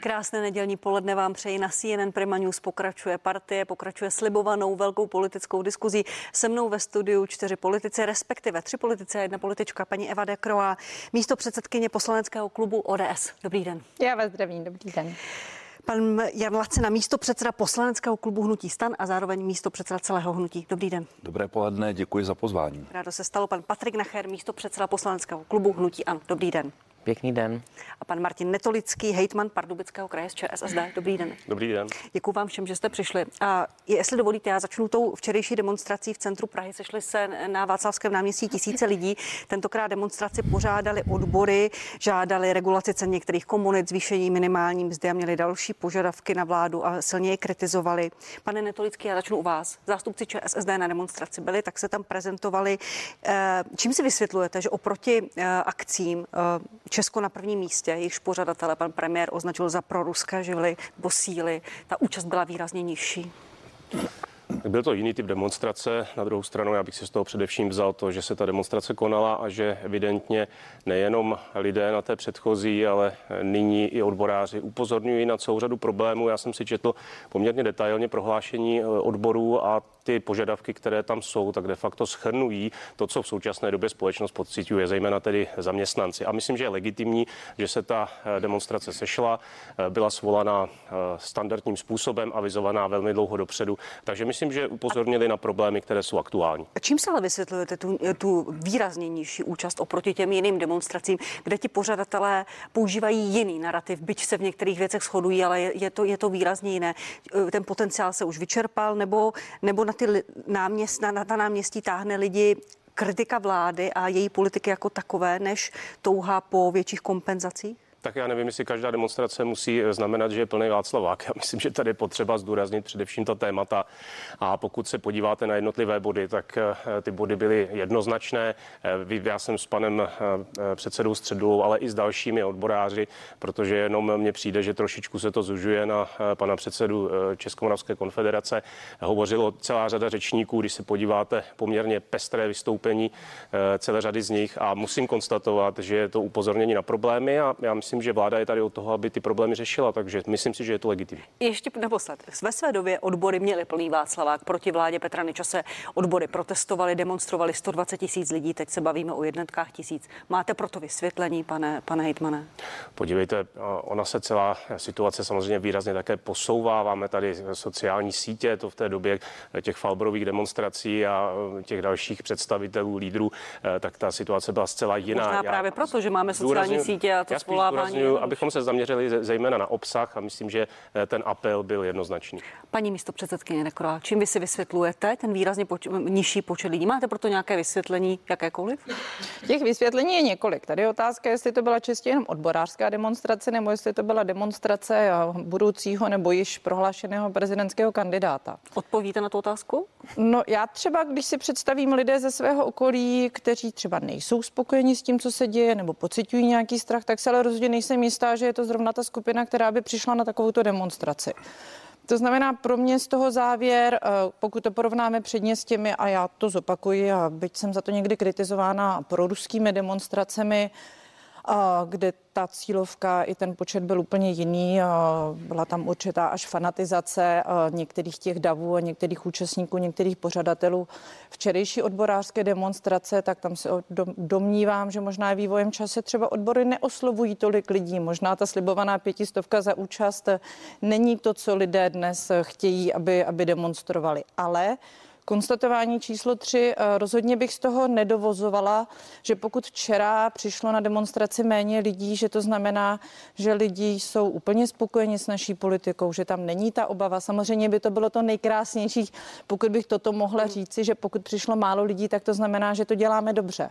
Krásné nedělní poledne vám přeji na CNN Prima News. Pokračuje partie, pokračuje slibovanou velkou politickou diskuzí. Se mnou ve studiu čtyři politici, respektive tři politici a jedna politička, paní Eva Dekrová, místo předsedkyně poslaneckého klubu ODS. Dobrý den. Já vás zdravím, dobrý den. Pan Jan Lacina, místo předseda poslaneckého klubu Hnutí Stan a zároveň místo předseda celého hnutí. Dobrý den. Dobré poledne, děkuji za pozvání. Rádo se stalo pan Patrik Nacher, místo předseda poslaneckého klubu Hnutí An. Dobrý den. Pěkný den. A pan Martin Netolický, hejtman Pardubického kraje z ČSSD. Dobrý den. Dobrý den. Děkuji vám všem, že jste přišli. A jestli dovolíte, já začnu tou včerejší demonstrací v centru Prahy. Sešli se na Václavském náměstí tisíce lidí. Tentokrát demonstraci pořádali odbory, žádali regulaci cen některých komunit, zvýšení minimální mzdy a měli další požadavky na vládu a silně je kritizovali. Pane Netolický, já začnu u vás. Zástupci ČSSD na demonstraci byli, tak se tam prezentovali. Eh, čím si vysvětlujete, že oproti eh, akcím eh, Česko na prvním místě, jejichž pořadatele pan premiér označil za proruské živly nebo síly, ta účast byla výrazně nižší. Byl to jiný typ demonstrace. Na druhou stranu, já bych si z toho především vzal to, že se ta demonstrace konala a že evidentně nejenom lidé na té předchozí, ale nyní i odboráři upozorňují na celou řadu problémů. Já jsem si četl poměrně detailně prohlášení eh, odborů a ty požadavky, které tam jsou, tak de facto schrnují to, co v současné době společnost pocituje, zejména tedy zaměstnanci. A myslím, že je legitimní, že se ta eh, demonstrace sešla, eh, byla svolaná standardním způsobem, avizovaná velmi dlouho dopředu. Takže myslím, že upozornili na problémy, které jsou aktuální. A čím se ale vysvětlujete tu, tu výrazně nižší účast oproti těm jiným demonstracím, kde ti pořadatelé používají jiný narrativ, byť se v některých věcech shodují, ale je, je, to, je to výrazně jiné. Ten potenciál se už vyčerpal, nebo, nebo na, ty náměst, na, na ta náměstí táhne lidi kritika vlády a její politiky jako takové, než touha po větších kompenzacích? Tak já nevím, jestli každá demonstrace musí znamenat, že je plný Václavák. Já myslím, že tady je potřeba zdůraznit především ta témata. A pokud se podíváte na jednotlivé body, tak eh, ty body byly jednoznačné. Eh, já jsem s panem eh, předsedou středu, ale i s dalšími odboráři, protože jenom mně přijde, že trošičku se to zužuje na pana předsedu Českomoravské konfederace. Hovořilo celá řada řečníků, když se podíváte, poměrně pestré vystoupení celé řady z nich a musím konstatovat, že je to upozornění na problémy a já myslím, myslím, že vláda je tady od toho, aby ty problémy řešila, takže myslím si, že je to legitimní. Ještě naposled. Ve své době odbory měly plný Václavák proti vládě Petra Nečase. Odbory protestovali, demonstrovali 120 tisíc lidí, teď se bavíme o jednotkách tisíc. Máte proto vysvětlení, pane, pane Hejtmane? Podívejte, ona se celá situace samozřejmě výrazně také posouvá. Máme tady sociální sítě, to v té době těch falbrových demonstrací a těch dalších představitelů, lídrů, eh, tak ta situace byla zcela jiná. Možná právě proto, že máme sociální sítě a to svolává zdůraznuju, abychom se zaměřili zejména na obsah a myslím, že eh, ten apel byl jednoznačný. Paní místo předsedkyně Nekrova, čím vy si vysvětlujete ten výrazně poč- nižší počet lidí? Máte proto nějaké vysvětlení, jakékoliv? Těch vysvětlení je několik. Tady je otázka, jestli to byla čistě jenom odborářská demonstrace, nebo jestli to byla demonstrace budoucího nebo již prohlášeného prezidentského kandidáta. Odpovíte na tu otázku? No já třeba, když si představím lidé ze svého okolí, kteří třeba nejsou spokojeni s tím, co se děje, nebo pocitují nějaký strach, tak se ale rozhodně nejsem jistá, že je to zrovna ta skupina, která by přišla na takovouto demonstraci. To znamená pro mě z toho závěr, eh, pokud to porovnáme předně s těmi, a já to zopakuji, a byť jsem za to někdy kritizována proruskými demonstracemi, kde ta cílovka i ten počet byl úplně jiný. Byla tam určitá až fanatizace některých těch davů a některých účastníků, některých pořadatelů. Včerejší odborářské demonstrace, tak tam se domnívám, že možná vývojem čase třeba odbory neoslovují tolik lidí. Možná ta slibovaná pětistovka za účast není to, co lidé dnes chtějí, aby, aby demonstrovali. Ale Konstatování číslo tři. Eh, rozhodně bych z toho nedovozovala, že pokud včera přišlo na demonstraci méně lidí, že to znamená, že lidi jsou úplně spokojeni s naší politikou, že tam není ta obava. Samozřejmě by to bylo to nejkrásnější, pokud bych toto mohla říci, že pokud přišlo málo lidí, tak to znamená, že to děláme dobře.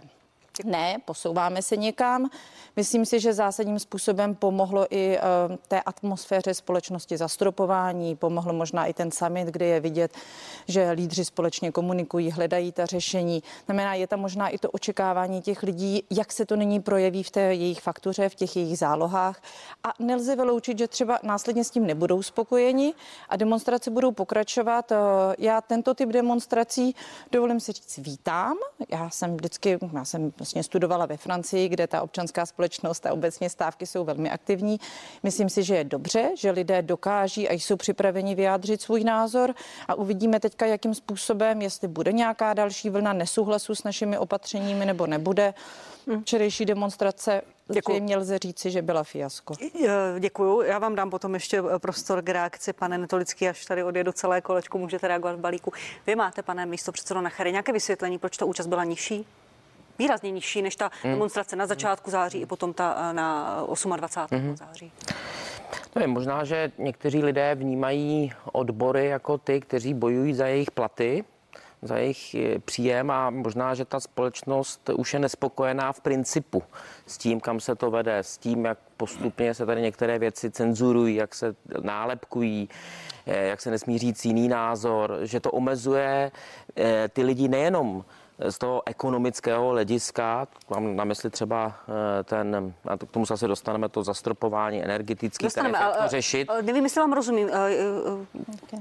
Ne, posouváme se někam. Myslím si, že zásadním způsobem pomohlo i uh, té atmosféře společnosti zastropování, pomohlo možná i ten summit, kde je vidět, že lídři společně komunikují, hledají ta řešení. Znamená, je tam možná i to očekávání těch lidí, jak se to nyní projeví v té jejich faktuře, v těch jejich zálohách. A nelze vyloučit, že třeba následně s tím nebudou spokojeni a demonstrace budou pokračovat. Uh, já tento typ demonstrací, dovolím si říct, vítám. Já jsem vždycky, já jsem vlastně studovala ve Francii, kde ta občanská společnost a obecně stávky jsou velmi aktivní. Myslím si, že je dobře, že lidé dokáží a jsou připraveni vyjádřit svůj názor a uvidíme teďka, jakým způsobem, jestli bude nějaká další vlna nesouhlasu s našimi opatřeními nebo nebude. Včerejší demonstrace Děkuju. zřejmě lze říci, že byla fiasko. Děkuju. Já vám dám potom ještě prostor k reakci, pane Netolický, až tady odjedu celé kolečko, můžete reagovat v balíku. Vy máte, pane místo předsedo Nachary, nějaké vysvětlení, proč ta účast byla nižší? Výrazně nižší než ta Hmm. demonstrace na začátku září i potom ta eh, na 28. Hmm. září. Nevím, možná, že někteří lidé vnímají odbory jako ty, kteří bojují za jejich platy, za jejich eh, příjem a možná, že ta společnost už je nespokojená v principu s tím, kam se to vede, s tím, jak postupně se tady některé věci cenzurují, jak se nálepkují, eh, jak se nesmí říct jiný názor, že to omezuje ty lidi nejenom z toho ekonomického hlediska, mám na mysli třeba eh, ten, a k tomu se asi dostaneme, to zastropování energetický, které ale, řešit. ale nevím, jestli vám rozumím. eh, eh,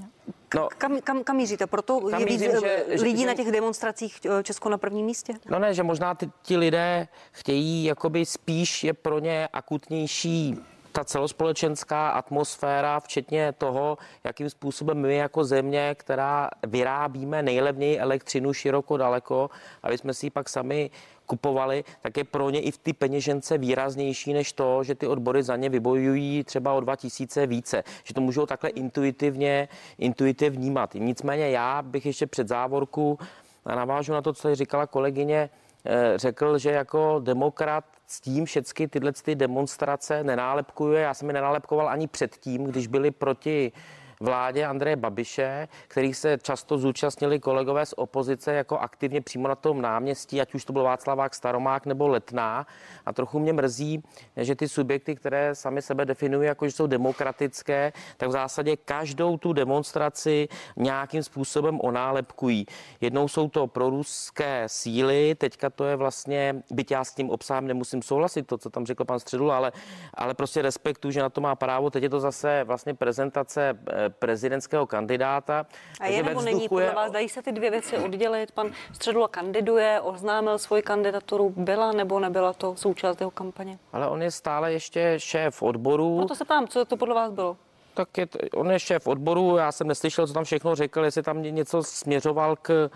No, Kam, kam, kam míříte? Proto Kam je víc mířím, že- lidí že- na těch demonstracích Česko na prvním místě? No ne, že možná ty, ti lidé chtějí, jakoby spíš je pro ně akutnější ta celospolečenská atmosféra, včetně toho, jakým způsobem my jako země, která vyrábíme nejlevněji elektřinu široko daleko, aby jsme si ji pak sami kupovali, tak je pro ně i v ty peněžence výraznější než to, že ty odbory za ně vybojují třeba o 2000 více. Že to můžou takhle intuitivně, intuitivně vnímat. Nicméně já bych ještě před závorku a navážu na to, co říkala kolegyně, eh, řekl, že jako demokrat s tím všechny tyhle ty demonstrace nenálepkuje. Já jsem je nenálepkoval ani předtím, když byli proti vládě Andreje Babiše, kterých se často zúčastnili kolegové z opozice jako aktivně přímo na tom náměstí, ať už to byl Václavák, Staromák nebo Letná. A trochu mě mrzí, že ty subjekty, které sami sebe definují jako, že jsou demokratické, tak v zásadě každou tu demonstraci nějakým způsobem onálepkují. Jednou jsou to proruské síly, teďka to je vlastně, byť já s tím obsahem nemusím souhlasit, to, co tam řekl pan Středula, ale, ale prostě respektuju, že na to má právo. Teď je to zase vlastně prezentace eh, prezidentského kandidáta. A je nebo není podle vás, dají se ty dvě věci oddělit? Pan Středula kandiduje, oznámil svoji kandidaturu, byla nebo nebyla to součást jeho kampaně? Ale on je stále ještě šéf odboru. Proto se ptám, co to podle vás bylo? Tak je, to- on je šéf odboru, já jsem neslyšel, co tam všechno řekl, jestli tam něco směřoval k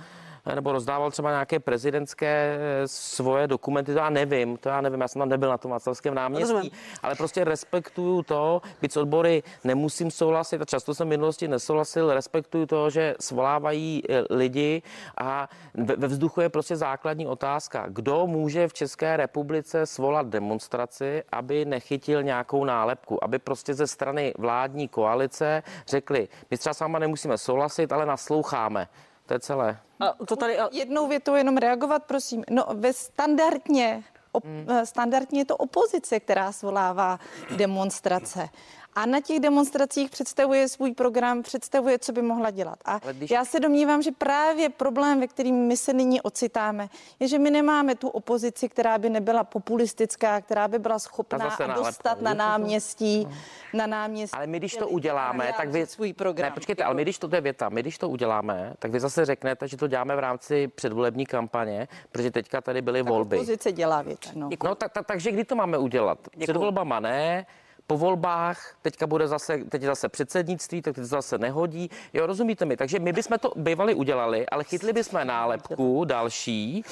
nebo rozdával třeba nějaké prezidentské eh, svoje dokumenty, to já nevím, to já nevím, já jsem tam nebyl na tom Václavském náměstí, Rozumím. ale prostě respektuju to, byť s odbory nemusím souhlasit a často jsem v minulosti nesouhlasil, respektuju to, že svolávají eh, lidi a ve ve vzduchu je prostě základní otázka, kdo může v České republice svolat demonstraci, aby nechytil nějakou nálepku, aby prostě ze strany vládní koalice řekli, my třeba s váma nemusíme souhlasit, ale nasloucháme. To je celé. A to tady, a, Jednou větou jenom reagovat, prosím. No, ve standardně, op, Hmm. standardně je to opozice, která svolává demonstrace. A na těch demonstracích představuje svůj program, představuje, co by mohla dělat. A když- já se domnívám, že právě problém, ve kterým my se nyní ocitáme, je, že my nemáme tu opozici, která by nebyla populistická, která by byla schopná a dostat na náměstí, na náměstí. Ale my, když to uděláme, tak vy... svůj program. Ne, počkejte, ale my, když to, to je věta, my, když to uděláme, tak vy zase řeknete, že to děláme v rámci předvolební kampaně, protože teďka tady byly volby. Opozice dělá většinou. No tak, tak, takže kdy to máme udělat? Před Děkuju. volbama ne, po volbách, teďka bude zase, teď je zase předsednictví, tak teď to zase nehodí. Jo, rozumíte mi? Takže my bychom to bývali udělali, ale chytli bychom nálepku další.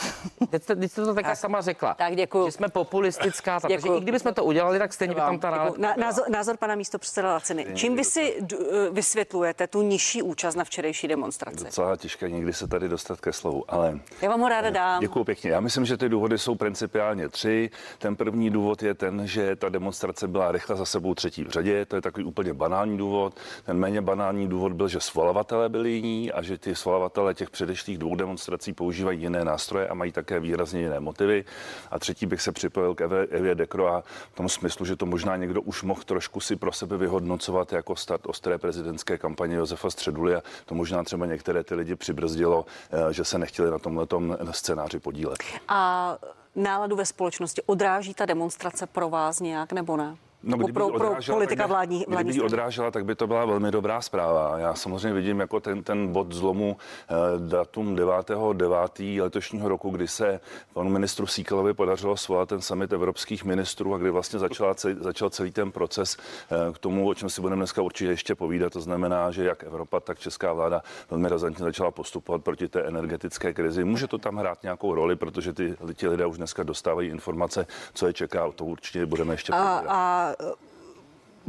Teď jste, teď jste to teďka sama řekla. tak děkuju. Že jsme populistická, tak, takže i kdybychom to udělali, tak stejně by tam ta nálepka. Na, názor, názor pana místo předseda Laciny. Čím vy si d- eh, vysvětlujete tu nižší účast na včerejší demonstraci? Docela těžké někdy se tady dostat ke slovu, ale Já vám ho ráda dám. Děkuji pěkně. Já myslím, že ty důvody jsou principiálně tři. Ten první důvod je ten, že ta demonstrace byla rychle sebou třetí v řadě. To je takový úplně banální důvod. Ten méně banální důvod byl, že svolavatelé byli jiní a že ty svolavatelé těch předešlých dvou demonstrací používají jiné nástroje a mají také výrazně jiné motivy. A třetí bych se připojil k Evě, Evě Dekro a v tom smyslu, že to možná někdo už mohl trošku si pro sebe vyhodnocovat jako start ostré prezidentské kampaně Josefa Středuly a to možná třeba některé ty lidi přibrzdilo, eh, že se nechtěli na tomhle scénáři podílet. A náladu ve společnosti odráží ta demonstrace pro vás nějak nebo ne? No, Jako pro, pro politika tak by, vládní, vládní Kdyby odrážela, tak by to byla velmi dobrá zpráva. Já samozřejmě vidím jako ten, ten bod zlomu eh, datum 9.9. letošního roku, kdy se panu ministru Síkelovi podařilo svolat ten summit evropských ministrů a kdy vlastně začala celý, začal celý ten proces eh, k tomu, o čem si budeme dneska určitě ještě povídat. To znamená, že jak Evropa, tak česká vláda velmi razantně začala postupovat proti té energetické krizi. Může to tam hrát nějakou roli, protože ty, ti lidé už dneska dostávají informace, co je čeká. O to určitě budeme ještě A, povídat. a uh,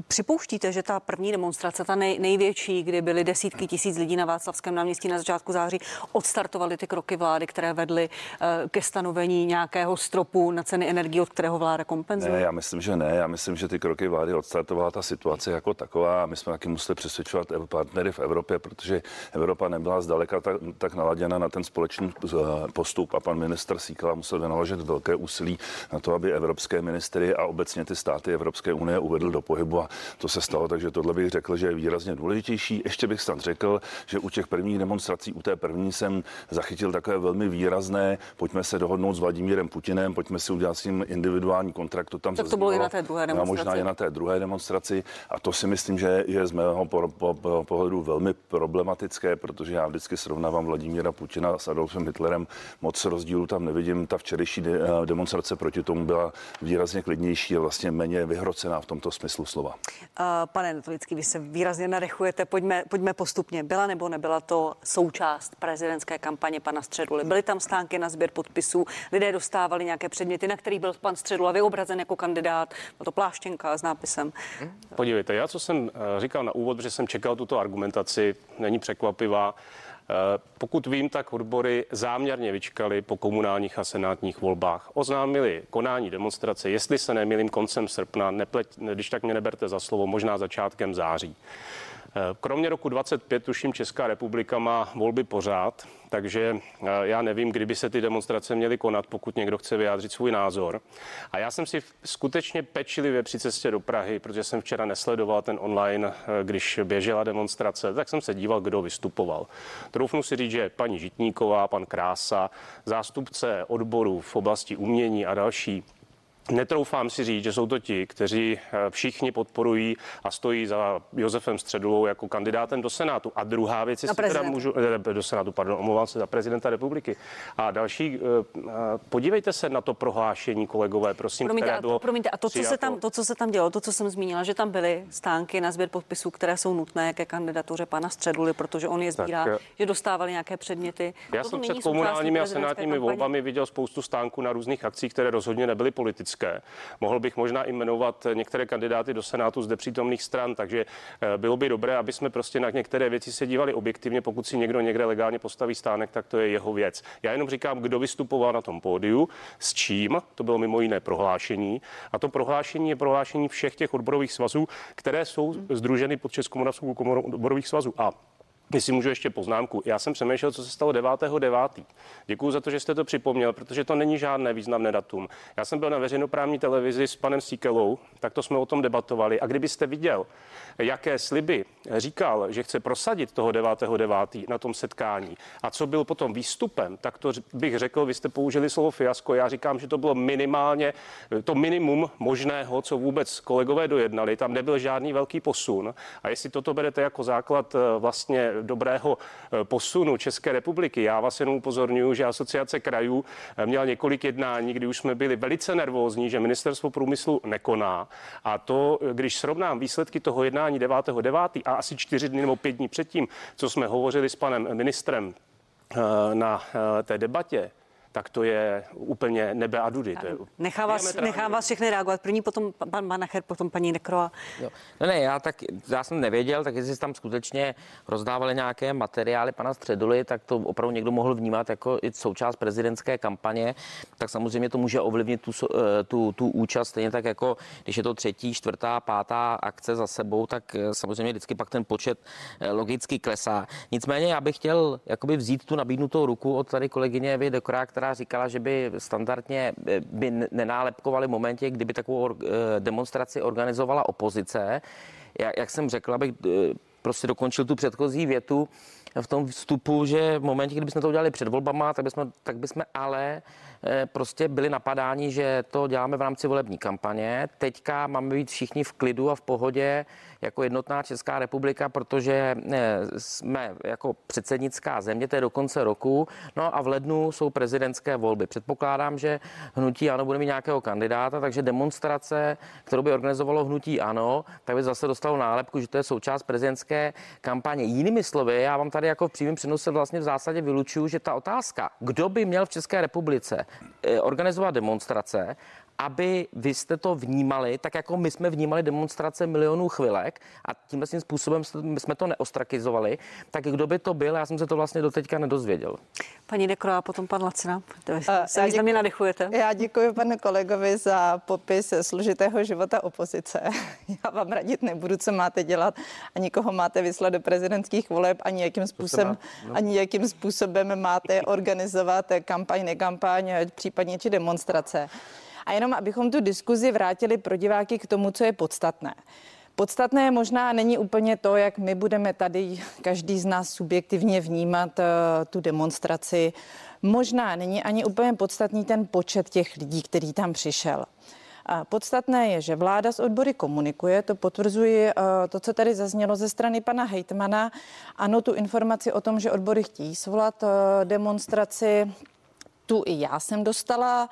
Připouštíte, že ta první demonstrace, ta nej, největší, kdy byly desítky tisíc lidí na Václavském náměstí na začátku září, odstartovaly ty kroky vlády, které vedly eh, ke stanovení nějakého stropu na ceny energii, od kterého vláda kompenzuje? Ne, já myslím, že ne. Já myslím, že ty kroky vlády odstartovala ta situace jako taková. My jsme taky museli přesvědčovat partnery v Evropě, protože Evropa nebyla zdaleka tak, tak naladěna na ten společný eh, postup a pan minister Síkala musel vynaložit velké úsilí na to, aby evropské ministry a obecně ty státy Evropské unie uvedl do pohybu a to se stalo, takže tohle bych řekl, že je výrazně důležitější. Ještě bych snad řekl, že u těch prvních demonstrací, u té první jsem zachytil takové velmi výrazné, pojďme se dohodnout s Vladimírem Putinem, pojďme si udělat s ním individuální kontrakt. To tam Tak to bylo i na té druhé A Možná demonstraci. i na té druhé demonstraci. A to si myslím, že je z mého po, po, po, pohledu velmi problematické, protože já vždycky srovnávám Vladimíra Putina s Adolfem Hitlerem. Moc rozdílu tam nevidím. Ta včerejší de, eh, demonstrace proti tomu byla výrazně klidnější a vlastně méně vyhrocená v tomto smyslu slova. Uh, pane Netolický, vy se výrazně nadechujete, pojďme, pojďme postupně. Byla nebo nebyla to součást prezidentské kampaně pana Středuly? Byly tam stánky na sběr podpisů, lidé dostávali nějaké předměty, na kterých byl pan Středula vyobrazen jako kandidát, byla to pláštěnka s nápisem. Podívejte, já co jsem eh, říkal na úvod, že jsem čekal tuto argumentaci, není překvapivá. Eh, Pokud vím, tak odbory záměrně vyčkali po komunálních a senátních volbách. Oznámili konání demonstrace, jestli se nemýlím koncem srpna, nepleť, když tak mě neberte za slovo, možná začátkem září. Eh, Kromě roku 25, tuším, Česká republika má volby pořád, takže eh, já nevím, kdyby se ty demonstrace měly konat, pokud někdo chce vyjádřit svůj názor. A já jsem si skutečně pečlivě při cestě do Prahy, protože jsem včera nesledoval ten online, eh, když běžela demonstrace, tak jsem se díval, kdo vystupoval. Troufnu si říct, že paní Žitníková, pan Krása, zástupce odborů v oblasti umění a další Netroufám si říct, že jsou to ti, kteří eh, všichni podporují a stojí za Josefem Středulou jako kandidátem do Senátu. A druhá věc, jestli teda můžu, eh, do Senátu, pardon, omlouvám se za prezidenta republiky. A další, eh, podívejte se na to prohlášení, kolegové, prosím, Promiňte, které a, bylo to, promiňte, a to, co se tam, to, co se tam dělo, to, co jsem zmínila, že tam byly stánky na sběr podpisů, které jsou nutné ke kandidatuře pana Středuly, protože on je sbírá, Tak, že dostávali nějaké předměty. Já jsem před komunálními a senátními kampaně. volbami viděl spoustu stánků na různých akcích, které rozhodně nebyly politické. Mohl bych možná i jmenovat některé kandidáty do Senátu zde přítomných stran, takže eh, bylo by dobré, aby jsme prostě na některé věci se dívali objektivně. Pokud si někdo někde legálně postaví stánek, tak to je jeho věc. Já jenom říkám, kdo vystupoval na tom pódiu, s čím, to bylo mimo jiné prohlášení. A to prohlášení je prohlášení všech těch odborových svazů, které jsou združeny pod Českomoravskou komorou odborových svazů. A Jestli můžu ještě poznámku. Já jsem přemýšlel, co se stalo 9.9. Děkuji za to, že jste to připomněl, protože to není žádné významné datum. Já jsem byl na veřejnoprávní televizi s panem Síkelou, tak to jsme o tom debatovali. A kdybyste viděl, jaké sliby říkal, že chce prosadit toho 9.9. na tom setkání a co byl potom výstupem, tak to bych řekl, vy jste použili slovo fiasko. Já říkám, že to bylo minimálně to minimum možného, co vůbec kolegové dojednali. Tam nebyl žádný velký posun. A jestli toto berete jako základ eh, vlastně dobrého eh, posunu České republiky, já vás jenom upozorňuji, že asociace krajů eh, měla několik jednání, kdy už jsme byli velice nervózní, že ministerstvo průmyslu nekoná. A to, eh, když srovnám výsledky toho jednání 9.9. a asi čtyři dny nebo pět dní předtím, co jsme hovořili s panem ministrem na té debatě, tak to je úplně nebe a dudy. To je Nechá vás, diametrálně nechá vás všechny reagovat. První potom pan Manacher, potom paní Nekroa. Jo. No ne, já tak, já jsem nevěděl, tak jestli tam skutečně rozdávali nějaké materiály pana Středuly, tak to opravdu někdo mohl vnímat jako i součást prezidentské kampaně, tak samozřejmě to může ovlivnit tu, eh, tu, tu účast, stejně tak jako když je to třetí, čtvrtá, pátá akce za sebou, tak eh, samozřejmě vždycky pak ten počet eh, logicky klesá. Nicméně já bych chtěl jakoby vzít tu nabídnutou ruku od tady kolegyně Evy Dekorá, která říkala, že by standardně eh, by nenálepkovali v momentě, kdyby takovou eh, demonstraci organizovala opozice. Jak, jak jsem řekl, abych eh, prostě dokončil tu předchozí větu v tom vstupu, že v momentě, kdybychom to udělali před volbama, tak bychom, tak bychom ale prostě byli napadáni, že to děláme v rámci volební kampaně. Teďka máme být všichni v klidu a v pohodě jako jednotná Česká republika, protože eh, jsme jako předsednická země, to je do konce roku, no a v lednu jsou prezidentské volby. Předpokládám, že hnutí ano bude mít nějakého kandidáta, takže demonstrace, kterou by organizovalo hnutí ano, tak by zase dostalo nálepku, že to je součást prezidentské kampaně. Jinými slovy, já vám tady jako v přímém přenose vlastně v zásadě vylučuju, že ta otázka, kdo by měl v České republice eh, organizovat demonstrace, aby vy jste to vnímali, tak jako my jsme vnímali demonstrace milionů chvilek a tímhle tím způsobem jsme to neostrakizovali, tak kdo by to byl, já jsem se to vlastně doteďka nedozvěděl. Paní Dekro a potom pan Lacina, se významně nadechujete. Já děkuji panu kolegovi za popis složitého života opozice. Já vám radit nebudu, co máte dělat a nikoho máte vyslat do prezidentských voleb, ani jakým způsobem, no. ani jakým způsobem máte organizovat kampaň, nekampaň, případně či demonstrace. A jenom abychom tu diskuzi vrátili pro diváky k tomu, co je podstatné. Podstatné možná není úplně to, jak my budeme tady, každý z nás subjektivně vnímat uh, tu demonstraci. Možná není ani úplně podstatný ten počet těch lidí, který tam přišel. A podstatné je, že vláda s odbory komunikuje, to potvrzuji uh, to, co tady zaznělo ze strany pana Hejtmana. Ano, tu informaci o tom, že odbory chtějí svolat uh, demonstraci, tu i já jsem dostala.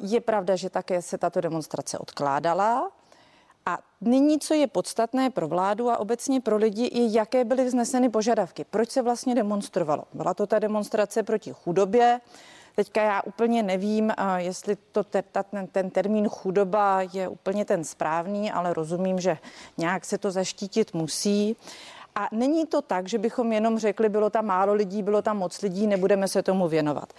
Je pravda, že také se tato demonstrace odkládala. A nyní, co je podstatné pro vládu a obecně pro lidi, je, jaké byly vzneseny požadavky. Proč se vlastně demonstrovalo? Byla to ta demonstrace proti chudobě. Teďka já úplně nevím, jestli to te, ta, ten, ten termín chudoba je úplně ten správný, ale rozumím, že nějak se to zaštítit musí. A není to tak, že bychom jenom řekli, bylo tam málo lidí, bylo tam moc lidí, nebudeme se tomu věnovat.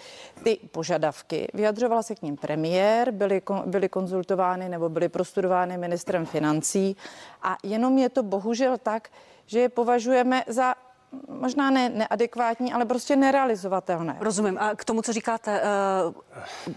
Ty požadavky, vyjadřovala se k ním premiér, byly, byly konzultovány nebo byly prostudovány ministrem financí a jenom je to bohužel tak, že je považujeme za možná ne neadekvátní, ale prostě nerealizovatelné. Rozumím. A k tomu, co říkáte, uh,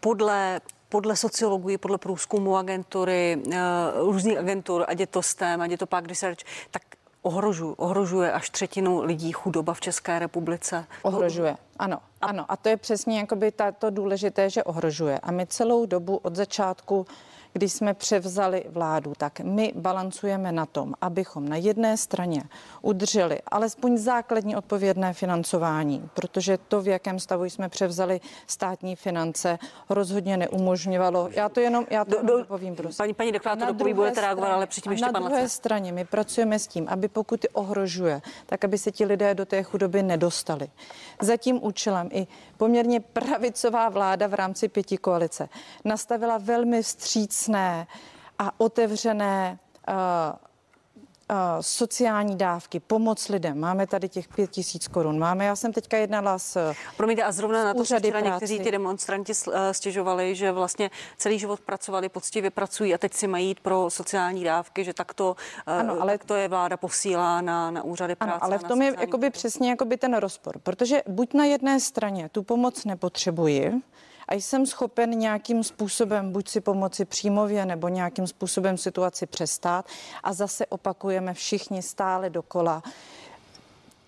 podle podle sociologů, podle průzkumu agentury, uh, různých agentur, ať je to STEM, ať je to Park Research, tak ohrožuje, ohrožuje až třetinu lidí chudoba v České republice. Ohrožuje, ano. Ano, a to je přesně jakoby to důležité, že ohrožuje. A my celou dobu od začátku když jsme převzali vládu, tak my balancujeme na tom, abychom na jedné straně udrželi alespoň základní odpovědné financování, protože to, v jakém stavu jsme převzali státní finance, rozhodně neumožňovalo. Já to jenom, já to do, povím prostě. Paní, paní deklátor, dokud budete reagovat, ale předtím ještě Na druhé straně my pracujeme s tím, aby pokud ohrožuje, tak aby se ti lidé do té chudoby nedostali. Za tím účelem i poměrně pravicová vláda v rámci pěti koalice nastavila velmi vstřícné a otevřené uh, sociální dávky, pomoc lidem. Máme tady těch pět tisíc korun. Máme, já jsem teďka jednala s Promiňte, a zrovna na to se včera někteří ty demonstranti eh, stěžovali, že vlastně celý život pracovali, poctivě pracují a teď si mají jít pro sociální dávky, že takto, eh, ano, ale tak to je vláda posílá na, na úřady práce. Ano, ale v tom je jakoby přesně jakoby ten rozpor, protože buď na jedné straně tu pomoc nepotřebuji, a jsem schopen nějakým způsobem buď si pomoci přímově nebo nějakým způsobem situaci přestát a zase opakujeme všichni stále dokola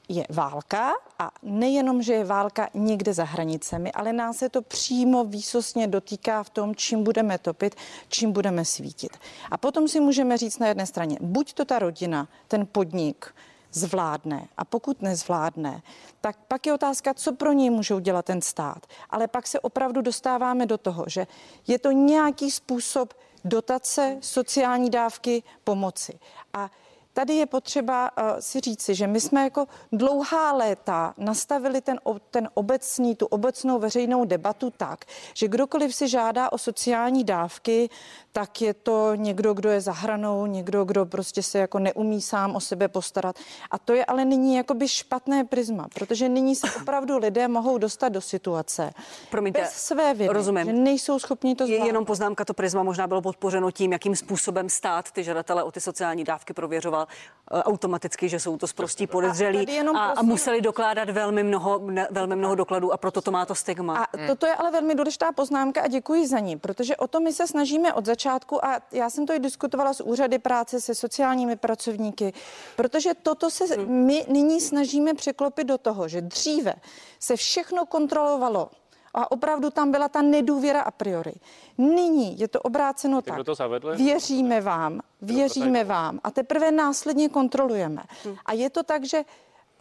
je válka a nejenom, že je válka někde za hranicemi, ale nás se to přímo výsostně dotýká v tom, čím budeme topit, čím budeme svítit. A potom si můžeme říct na jedné straně, buď to ta rodina, ten podnik, zvládne. A pokud nezvládne, tak pak je otázka, co pro něj můžou dělat ten stát. Ale pak se opravdu dostáváme do toho, že je to nějaký způsob dotace, sociální dávky, pomoci. A tady je potřeba uh, si říci, že my jsme jako dlouhá léta nastavili ten, ten obecný, tu obecnou veřejnou debatu tak, že kdokoliv si žádá o sociální dávky, tak je to někdo, kdo je za hranou, někdo, kdo prostě se jako neumí sám o sebe postarat. A to je ale nyní jakoby špatné prisma, protože nyní se opravdu lidé mohou dostat do situace Promiňte, bez své vědy, rozumím. že nejsou schopni to zvládnout. Je jenom poznámka, to prisma možná bylo podpořeno tím, jakým způsobem stát ty žadatele o ty sociální dávky prověřoval uh, automaticky, že jsou to zprostí podezřelí a, a, a museli dokládat velmi mnoho, ne, velmi mnoho dokladů a proto to má to stigma. A toto je ale velmi důležitá poznámka a děkuji za ní, protože o to my se snažíme od začátku začátku a já jsem to i diskutovala s úřady práce, se sociálními pracovníky, protože toto se my nyní snažíme překlopit do toho, že dříve se všechno kontrolovalo a opravdu tam byla ta nedůvěra a priori. Nyní je to obráceno tak. to zavedl? Věříme vám, věříme vám a teprve následně kontrolujeme. A je to tak, že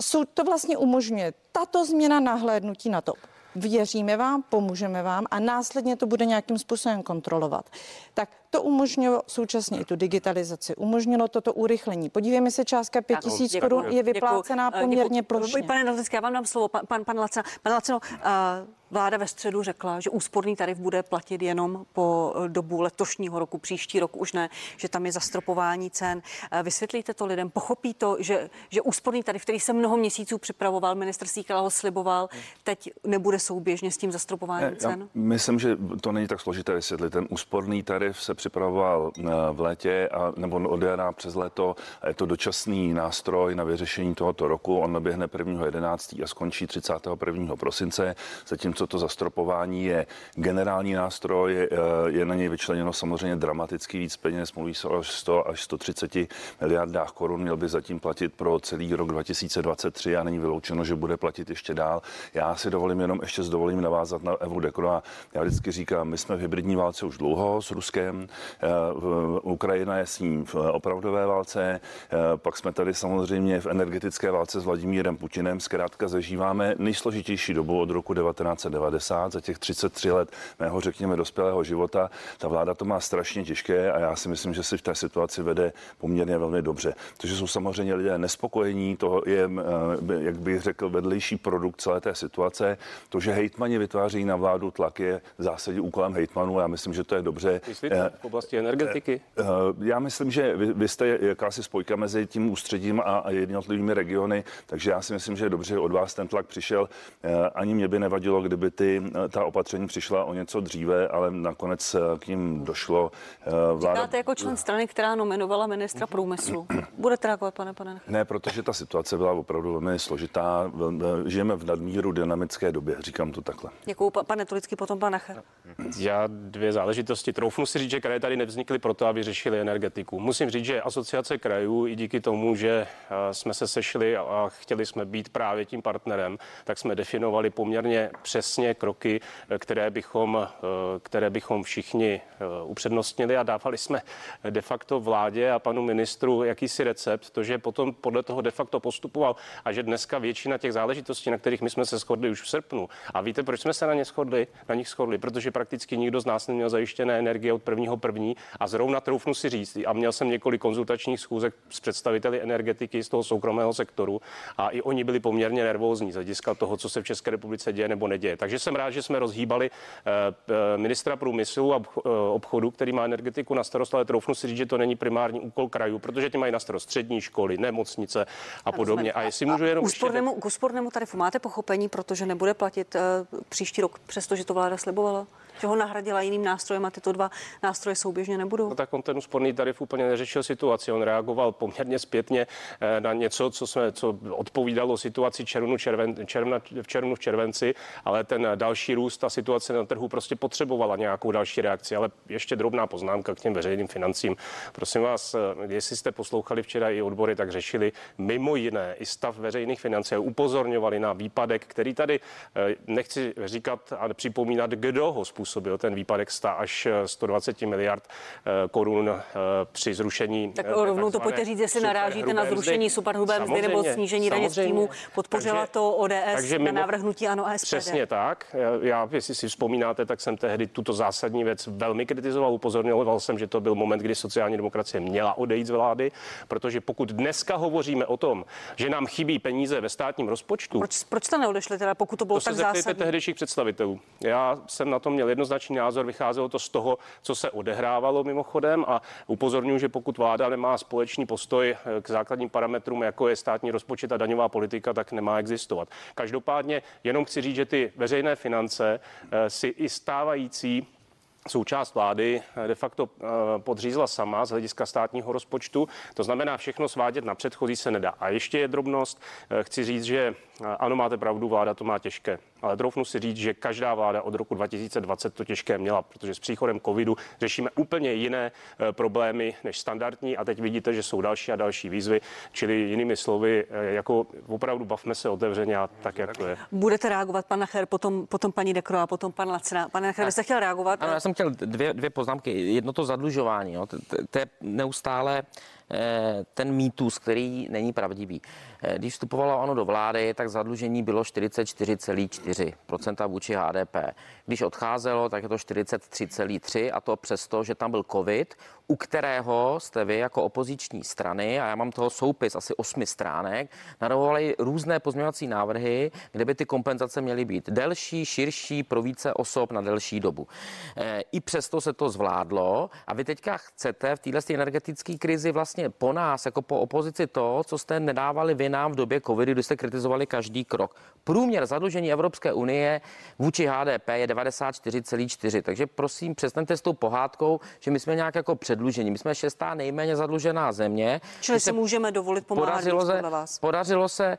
jsou, to vlastně umožňuje tato změna nahlédnutí na to. Věříme vám, pomůžeme vám a následně to bude nějakým způsobem kontrolovat. Tak to umožnilo současně i tu digitalizaci, umožnilo toto urychlení. Podívejme se, částka 5 tisíc Děkuju. korun je vyplácená Děkuju. poměrně Děkuju. plošně. Pane Nalzinský, já vám dám slovo. Pan, pan, pan Lacina. Pan Lacino, uh, vláda ve středu řekla, že úsporný tarif bude platit jenom po eh, dobu letošního roku, příští rok už ne, že tam je zastropování cen. Vysvětlíte to lidem, pochopí to, že, že úsporný tarif, který se mnoho měsíců připravoval, minister Síkela ho sliboval, teď nebude souběžně s tím zastropováním Já cen? myslím, že to není tak složité vysvětlit. Ten úsporný tarif se připravoval eh, v létě a, nebo od jara přes léto a je to dočasný nástroj na vyřešení tohoto roku. On naběhne 1.11. a skončí 31. prosince, zatímco to zastropování je generální nástroj, je, je na něj vyčleněno samozřejmě dramaticky víc peněz, mluví se o 100 až 130 miliardách korun, měl by zatím platit pro celý rok 2023 a není vyloučeno, že bude platit ještě dál. Já si dovolím jenom ještě s dovolím navázat na Evu Dekro. Já vždycky říkám, my jsme v hybridní válce už dlouho s Ruskem, eh, Ukrajina je s ním v opravdové válce, eh, pak jsme tady samozřejmě v energetické válce s Vladimírem Putinem. Zkrátka zažíváme nejsložitější dobu od roku 1990, za těch 33 let mého, řekněme, dospělého života. Ta vláda to má strašně těžké a já si myslím, že si v té situaci vede poměrně velmi dobře. To, že jsou samozřejmě lidé nespokojení, to je, eh, jak bych řekl, vedlejší produkt celé té situace. To, že hejtmani vytváří na vládu tlak, je v zásadě úkolem hejtmanů. Já myslím, že to je dobře. Myslíte Eh, v oblasti energetiky? Eh, Já myslím, že vy, vy jste jakási spojka mezi tím ústředím a, a jednotlivými regiony, takže já si myslím, že je dobře, že od vás ten tlak přišel. Eh, Ani mě by nevadilo, kdyby ty, eh, ta opatření přišla o něco dříve, ale nakonec eh, k ním došlo. Eh, Vláda... Říkáte jako člen strany, která nominovala ministra průmyslu. Budete reagovat, pane, pane? Ne, protože ta situace byla opravdu velmi složitá. Žijeme v nadmíru dynamické době, říkám to takhle. Děkuju, pa- pane Tulický, potom pan Nacher. Já dvě záležitosti. Troufnu si říct, že kraje tady nevznikly proto, aby řešili energetiku. Musím říct, že asociace krajů i díky tomu, že eh, jsme se sešli a- chtěli jsme být právě tím partnerem, tak jsme definovali poměrně přesně kroky, eh, které bychom, eh, které bychom všichni upřednostnili a dávali jsme de facto vládě a panu ministru jakýsi recept, to, že potom podle toho de facto postupoval a že dneska většina těch záležitostí, na kterých my jsme se shodli už v srpnu. A víte, proč jsme se na ně shodli? Na nich shodli, protože prakticky nikdo z nás neměl zajištěné energie od prvního první a zrovna troufnu si říct, a měl jsem několik konzultačních schůzek s představiteli energetiky z toho soukromého sektoru a i oni byli poměrně nervózní z hlediska toho, co se v České republice děje nebo neděje. Takže jsem rád, že jsme rozhýbali eh, eh, ministra průmyslu a eh, obchodu, který má energetiku na starost, ale troufnu si říct, že to není primární úkol krajů, protože ty mají na starost střední školy, nemocnice a podobně. A jestli můžu jenom ještě- úspornému, k úspornému tarifu máte pochopení, protože nebude platit příští rok, přestože to vláda slibovala? Že ho nahradila jiným nástrojem a tyto dva nástroje souběžně nebudou? No tak on ten úsporný tarif úplně neřešil situaci. On reagoval poměrně zpětně eh, na něco, co, jsme, co odpovídalo situaci červnu, červen, června, v červnu, v červenci, ale ten další růst, ta situace na trhu prostě potřebovala nějakou další reakci. Ale ještě drobná poznámka k těm veřejným financím. Prosím vás, eh, jestli jste poslouchali včera i odbory, tak řešili mimo jiné i stav veřejných financí a upozorňovali na výpadek, který tady eh, nechci říkat a připomínat, kdo ho způsobil, ten výpadek 100 až 120 miliard eh, korun eh, při zrušení. Tak eh, rovnou to pojďte říct, jestli narážíte na zrušení superhrubé mzdy nebo snížení daně z příjmu. Podpořila Takže- to ODS takže na mimo- návrh hnutí ANO a SPD. Přesně tak. Já, jestli si vzpomínáte, tak jsem tehdy tuto zásadní věc velmi kritizoval. Upozorňoval jsem, že to byl moment, kdy sociální demokracie měla odejít z vlády, protože pokud dneska hovoříme o tom, že nám chybí peníze ve státním rozpočtu, Proč, proč jste neodešli teda, pokud to bylo to se tak zeptejte zásadní? tehdejších představitelů. Já jsem na to měl jednoznačný názor, vycházelo to z toho, co se odehrávalo mimochodem a upozorňuji, že pokud vláda nemá společný postoj eh, k základním parametrům, jako je státní rozpočet a daňová politika, tak nemá existovat. Každopádně jenom chci říct, že ty veřejné finance eh, si i stávající součást vlády eh, de facto podřízla sama z hlediska státního rozpočtu. To znamená, všechno svádět na předchozí se nedá. A ještě je drobnost. Chci říct, že ano, máte pravdu, vláda to má těžké, ale troufnu si říct, že každá vláda od roku 2020 to těžké měla, protože s příchodem covidu řešíme úplně jiné eh, problémy než standardní a teď vidíte, že jsou další a další výzvy, čili jinými slovy, eh, jako opravdu bavme se otevřeně a tak, jak to je. Budete reagovat, pan Nacher, potom, potom paní Dekro a potom pan Lacina. Pane Nacher, vy jste chtěl reagovat? Ano, já jsem chtěl dvě, dvě poznámky. Jedno to zadlužování. Jo. To, to, to je neustále eh, ten mýtus, který není pravdivý. Eh, Když vstupovalo ono do vlády, tak zadlužení bylo 44,4% vůči HDP. Když odcházelo, tak je to 43,3 a to přesto, že tam byl covid, u kterého jste vy jako opoziční strany, a já mám toho soupis asi osmi stránek, navrhovali různé pozměňovací návrhy, kde by ty kompenzace měly být delší, širší, pro více osob na delší dobu. Eh, I přesto se to zvládlo a vy teďka chcete v této energetické krizi vlastně po nás, jako po opozici to, co jste nedávali vy nám v době covidu, kdy jste kritizovali každý krok. Průměr zadlužení Evropské unie vůči HDP je 94,4. Takže prosím, přestaňte s tou pohádkou, že my jsme nějak jako předlužení. My jsme šestá nejméně zadlužená země. Čili si můžeme dovolit pomáhat podařilo víc se, vás. podařilo se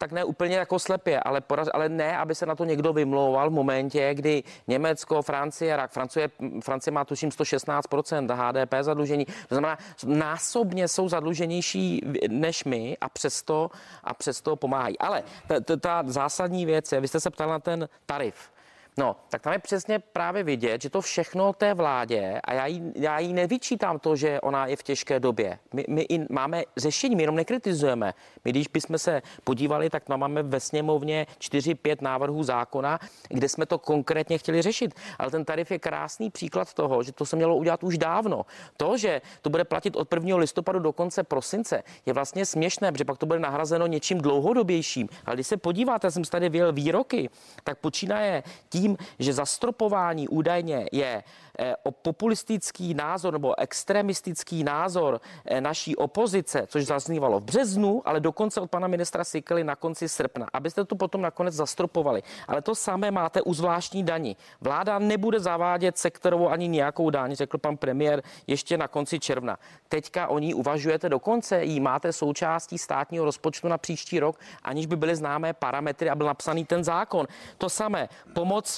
tak ne úplně jako slepě, ale, podař, ale ne, aby se na to někdo vymlouval v momentě, kdy Německo, Francie, rak, Francie, Francie má tuším 116% HDP zadlužení, to znamená, násobně jsou zadluženější než my a přesto, a přesto pomáhají. Ale ta, ta, ta zásadní věc je, vy jste se ptal na ten tarif. No, tak tam je přesně právě vidět, že to všechno té vládě, a já jí, já jí nevyčítám to, že ona je v těžké době. My, my i máme řešení, my jenom nekritizujeme. My, když bychom se podívali, tak tam máme ve sněmovně 4-5 návrhů zákona, kde jsme to konkrétně chtěli řešit. Ale ten tarif je krásný příklad toho, že to se mělo udělat už dávno. To, že to bude platit od 1. listopadu do konce prosince, je vlastně směšné, protože pak to bude nahrazeno něčím dlouhodobějším. Ale když se podíváte, já jsem tady vyjel výroky, tak počínaje tím, že zastropování údajně je eh, o populistický názor nebo extremistický názor eh, naší opozice, což zaznívalo v březnu, ale dokonce od pana ministra Sikely na konci srpna, abyste to potom nakonec zastropovali. Ale to samé máte u zvláštní daní. Vláda nebude zavádět sektorovou ani nějakou daň, řekl pan premiér ještě na konci června. Teďka o ní uvažujete dokonce, jí máte součástí státního rozpočtu na příští rok, aniž by byly známé parametry a byl napsaný ten zákon. To samé, pomoc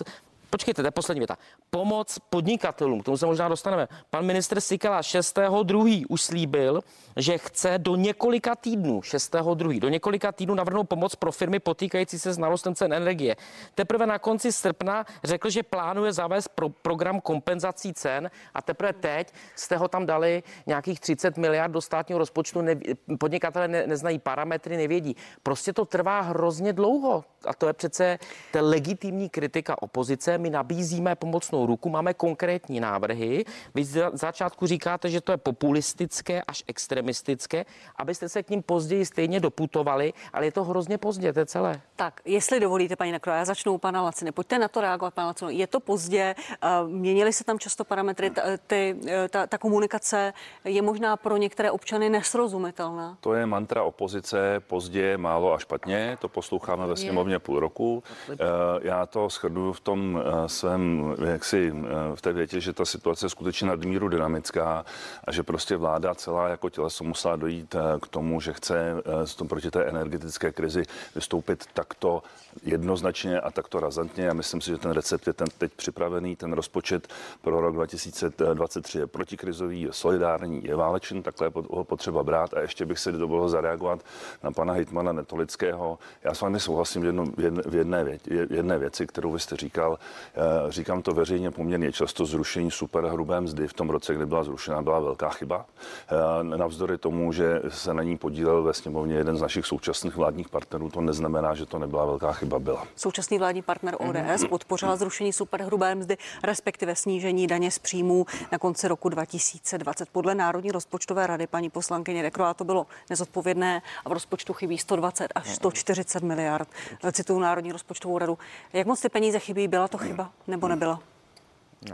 Počkejte, to je poslední věta. Pomoc podnikatelům, k tomu se možná dostaneme. Pan ministr Sikala 6.2. už slíbil, že chce do několika týdnů, 6.2. do několika týdnů navrhnout pomoc pro firmy potýkající se s nárůstem cen energie. Teprve na konci srpna řekl, že plánuje zavést pro, program kompenzací cen a teprve teď jste ho tam dali nějakých 30 miliard do státního rozpočtu. Ne, podnikatele ne, neznají parametry, nevědí. Prostě to trvá hrozně dlouho a to je přece ta legitimní kritika opozice. My nabízíme pomocnou ruku, máme konkrétní návrhy. Vy z začátku říkáte, že to je populistické až extremistické, abyste se k ním později stejně doputovali, ale je to hrozně pozdě, to je celé. Tak, jestli dovolíte, paní Nekro, já začnu u pana Laciny. Pojďte na to reagovat, pana Lacino. Je to pozdě, eh, měnily se tam často parametry, ta, ty, eh, ta, ta komunikace je možná pro některé občany nesrozumitelná. To je mantra opozice, pozdě, málo a špatně. To posloucháme ve sněmovně půl roku. Eh, Já to shrnu v tom svém, jaksi eh, v té větě, že ta situace je skutečně nadmíru dynamická a že prostě vláda celá jako těleso musela dojít k tomu, že chce tom proti té energetické krizi vystoupit takto jednoznačně a takto razantně. Já myslím si, že ten recept je ten teď připravený, ten rozpočet pro rok 2023 je protikrizový, je solidární, je válečný, takhle ho potřeba brát. A ještě bych se dovolil zareagovat na pana hejtmana Netolického. Já s vámi souhlasím v, jedno, v jedné, věc, jedné věci, kterou vy jste říkal. Eh, Říkám to veřejně poměrně často. Zrušení superhrubé mzdy v tom roce, kdy byla zrušena, byla velká chyba. Eh, Navzdory tomu, že se na ní podílel ve sněmovně jeden z našich současných vládních partnerů, to neznamená, že to nebyla velká chyba. Byla. Současný vládní partner ODS podpořila zrušení superhrubé mzdy, respektive snížení daně z příjmů na konci roku 2020. Podle Národní rozpočtové rady paní poslankyně Dekroa to bylo nezodpovědné a v rozpočtu chybí 120 až 140 miliard. Cituju Národní rozpočtovou radu. Jak moc ty peníze chybí? Byla to chyba nebo nebyla?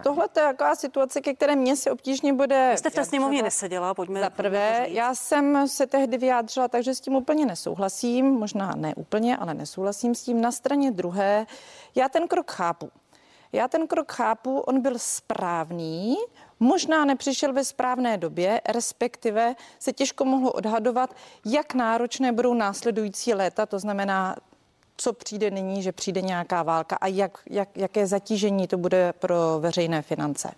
Tohle to je taková situace, ke které mě se obtížně bude. Jste v té sněmovně neseděla, pojďme. Za prvé, já jsem se tehdy vyjádřila, takže s tím úplně nesouhlasím, možná ne úplně, ale nesouhlasím s tím. Na straně druhé, já ten krok chápu. Já ten krok chápu, on byl správný, možná nepřišel ve správné době, respektive se těžko mohlo odhadovat, jak náročné budou následující léta, to znamená co přijde nyní, že přijde nějaká válka a jak, jak, jaké zatížení to bude pro veřejné finance.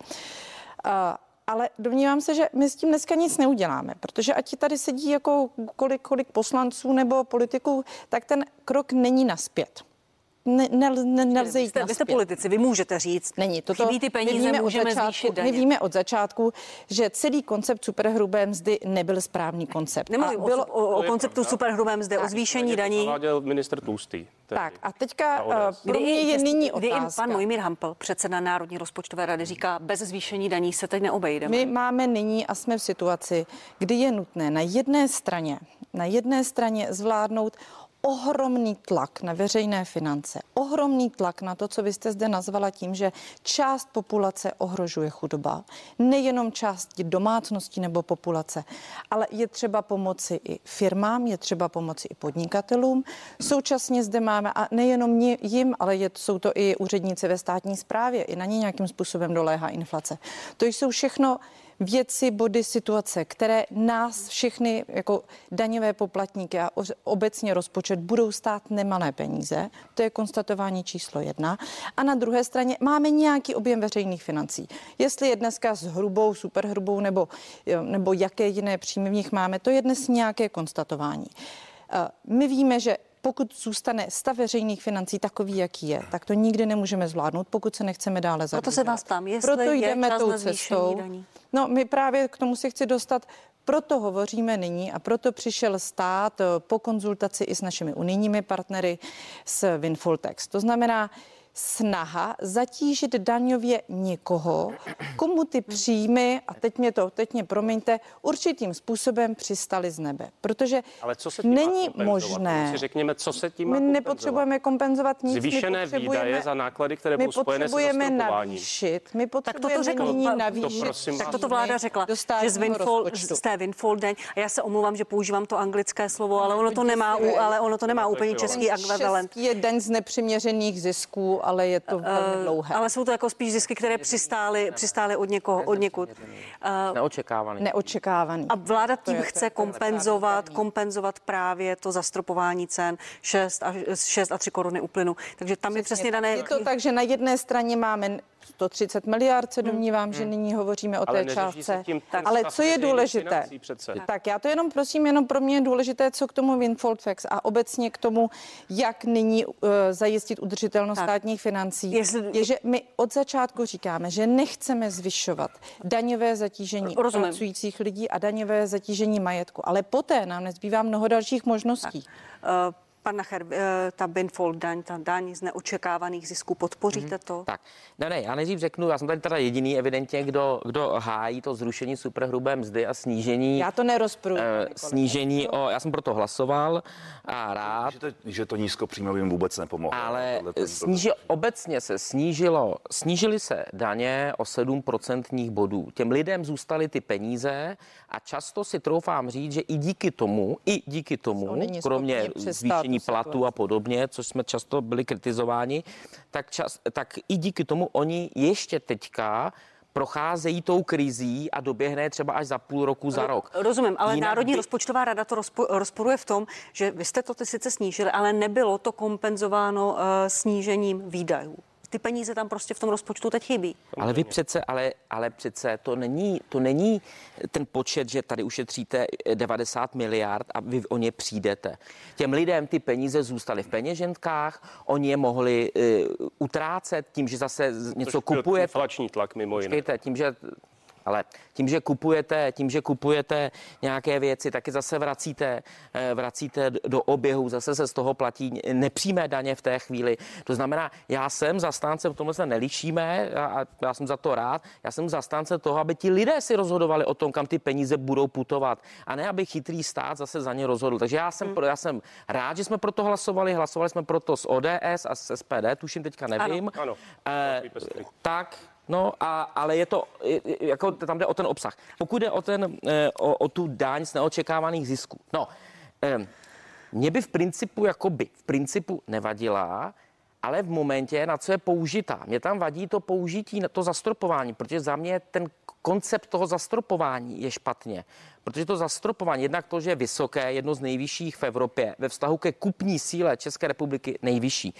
A, ale domnívám se, že my s tím dneska nic neuděláme, protože ať tady sedí jako kolik, kolik poslanců nebo politiků, tak ten krok není naspět. Ne, ne, ne, nelze Vy jít jste, vy jste politici, vy můžete říct, Není. Toto, chybí ty my peníze, víme od můžeme začátku, zvýšit daně. My víme od začátku, že celý koncept superhrubé mzdy nebyl správný koncept. Nemluvím A bylo, o, o, To o konceptu superhrubé mzdy, o zvýšení To daní. minister Tlustý. tehdy. tak a teďka ODS. pro mě je nyní otázka. pan Mojmír Hampel, předseda Národní rozpočtové rady, říká, bez zvýšení daní se teď neobejdeme. My máme nyní a jsme v situaci, kdy je nutné na jedné straně, na jedné straně zvládnout ohromný tlak na veřejné finance, ohromný tlak na to, co vy jste zde nazvala tím, že část populace ohrožuje chudoba, nejenom části domácností nebo populace, ale je třeba pomoci i firmám, je třeba pomoci i podnikatelům. Současně zde máme, a nejenom jim, ale je, jsou to i úředníci ve státní správě, i na ně nějakým způsobem doléhá inflace. To jsou všechno věci, body, situace, které nás všechny jako daňové poplatníky a obecně rozpočet budou stát nemalé peníze. To je konstatování číslo jedna. A na druhé straně máme nějaký objem veřejných financí. Jestli je dneska s hrubou, superhrubou nebo, nebo jaké jiné příjmy v nich máme, to je dnes nějaké konstatování. Eh, My víme, že pokud zůstane stav veřejných financí takový, jaký je, tak to nikdy nemůžeme zvládnout, pokud se nechceme dále zadlužovat. Proto se vás ptám, jestli Proto je jdeme čas tou cestou. daní. No, my právě k tomu se chci dostat. Proto hovoříme nyní a proto přišel stát eh, po konzultaci i s našimi unijními partnery s Windfall Tax. To znamená snaha zatížit daňově někoho, komu ty příjmy, a teď mě to, teď mě promiňte, určitým způsobem přistali z nebe. Protože Ale co se tím není možné, Si řekněme, co se tím my kompenzovat? nepotřebujeme kompenzovat nic. my Zvýšené potřebujeme- výdaje za náklady, které my budou spojené se potřebujeme navýšit, my Tak toto potřebujeme nyní navýšit. To prosím Tak toto vláda řekla, že z, windfall, rozpočtu. z té windfall daň, a já se omlouvám, že používám to anglické slovo, ale ono to nemá, ale ono to nemá úplně český ekvivalent. Český je daň z nepřiměřených zisků, ale je to velmi dlouhé. Ale jsou to jako spíš zisky, které přistály, přistály od někoho, od někud. Uh, Neočekávaný. Neočekávaný. a vláda tím je- to chce je- to je kompenzovat, kompenzovat právě to zastropování cen 6 a, 6 a 3 koruny uplynu. Takže tam je přesně dané. Je to tak, že na jedné straně máme 130 miliard, se domnívám, že nyní hovoříme o Ale té částce. Ale co je důležité? Tak já to jenom prosím, jenom pro mě je důležité, co k tomu tax a obecně k tomu, jak nyní uh, zajistit udržitelnost Tak. státních financí, Jestli- je, že my od začátku říkáme, že nechceme zvyšovat daňové zatížení Rozumím. pracujících lidí a daňové zatížení majetku, ale poté nám nezbývá mnoho dalších možností. Uh, Pan Nacher, uh, ta windfall daň, ta daň z neočekávaných zisků, podpoříte to? Tak, ne, ne, já nejdřív řeknu, já jsem tady teda jediný evidentně, kdo, kdo hájí to zrušení superhrubé mzdy a snížení, Já to nerozpruju. eh, pane kolego. snížení o, já jsem proto hlasoval a rád, Že to, že to nízkopříjmovým vůbec nepomohlo. ale sníži, obecně se snížilo, snížily se daně o 7 procentních bodů. Těm lidem zůstaly ty peníze a často si troufám říct, že i díky tomu, i díky tomu, kromě zvýšení platu situaci. a podobně, což jsme často byli kritizováni, tak, čas, tak i díky tomu oni ještě teďka procházejí tou krizí a doběhne třeba až za půl roku, za rok. Rozumím, ale Jinak Národní by- rozpočtová rada to rozpo, rozporuje v tom, že vy jste to ty sice snížili, ale nebylo to kompenzováno uh, snížením výdajů. Ty peníze tam prostě v tom rozpočtu teď chybí. Ale vy přece, ale, ale přece to není, to není ten počet, že tady ušetříte 90 miliard a vy o ně přijdete. Těm lidem ty peníze zůstaly v peněženkách, oni je mohli uh, utrácet tím, že zase něco Což kupujete. Inflační tlak mimo jiné. Počkejte, tím, že ale tím, že kupujete, tím, že kupujete nějaké věci, taky zase vracíte, eh, vracíte do oběhu, zase se z toho platí nepřímé daně v té chvíli. To znamená, já jsem zastánce, v tomhle se nelišíme a já jsem za to rád, já jsem zastánce toho, aby ti lidé si rozhodovali o tom, kam ty peníze budou putovat a ne, aby chytrý stát zase za ně rozhodl. Takže já jsem, pro, já jsem rád, že jsme pro to hlasovali, hlasovali jsme proto s ODS a s SPD, tuším teďka nevím. Ano. Eh, Takový pestrý. tak, no, a, ale je to, jako tam jde o ten obsah. Pokud jde o, ten, eh, o, o tu daň z neočekávaných zisků, no, eh, mě by v principu, jako by, v principu nevadila, ale v momentě, na co je použitá. Mě tam vadí to použití, to zastropování, protože za mě ten koncept toho zastropování je špatně. Protože to zastropování, jednak to, že je vysoké, jedno z nejvyšších v Evropě, ve vztahu ke kupní síle České republiky nejvyšší.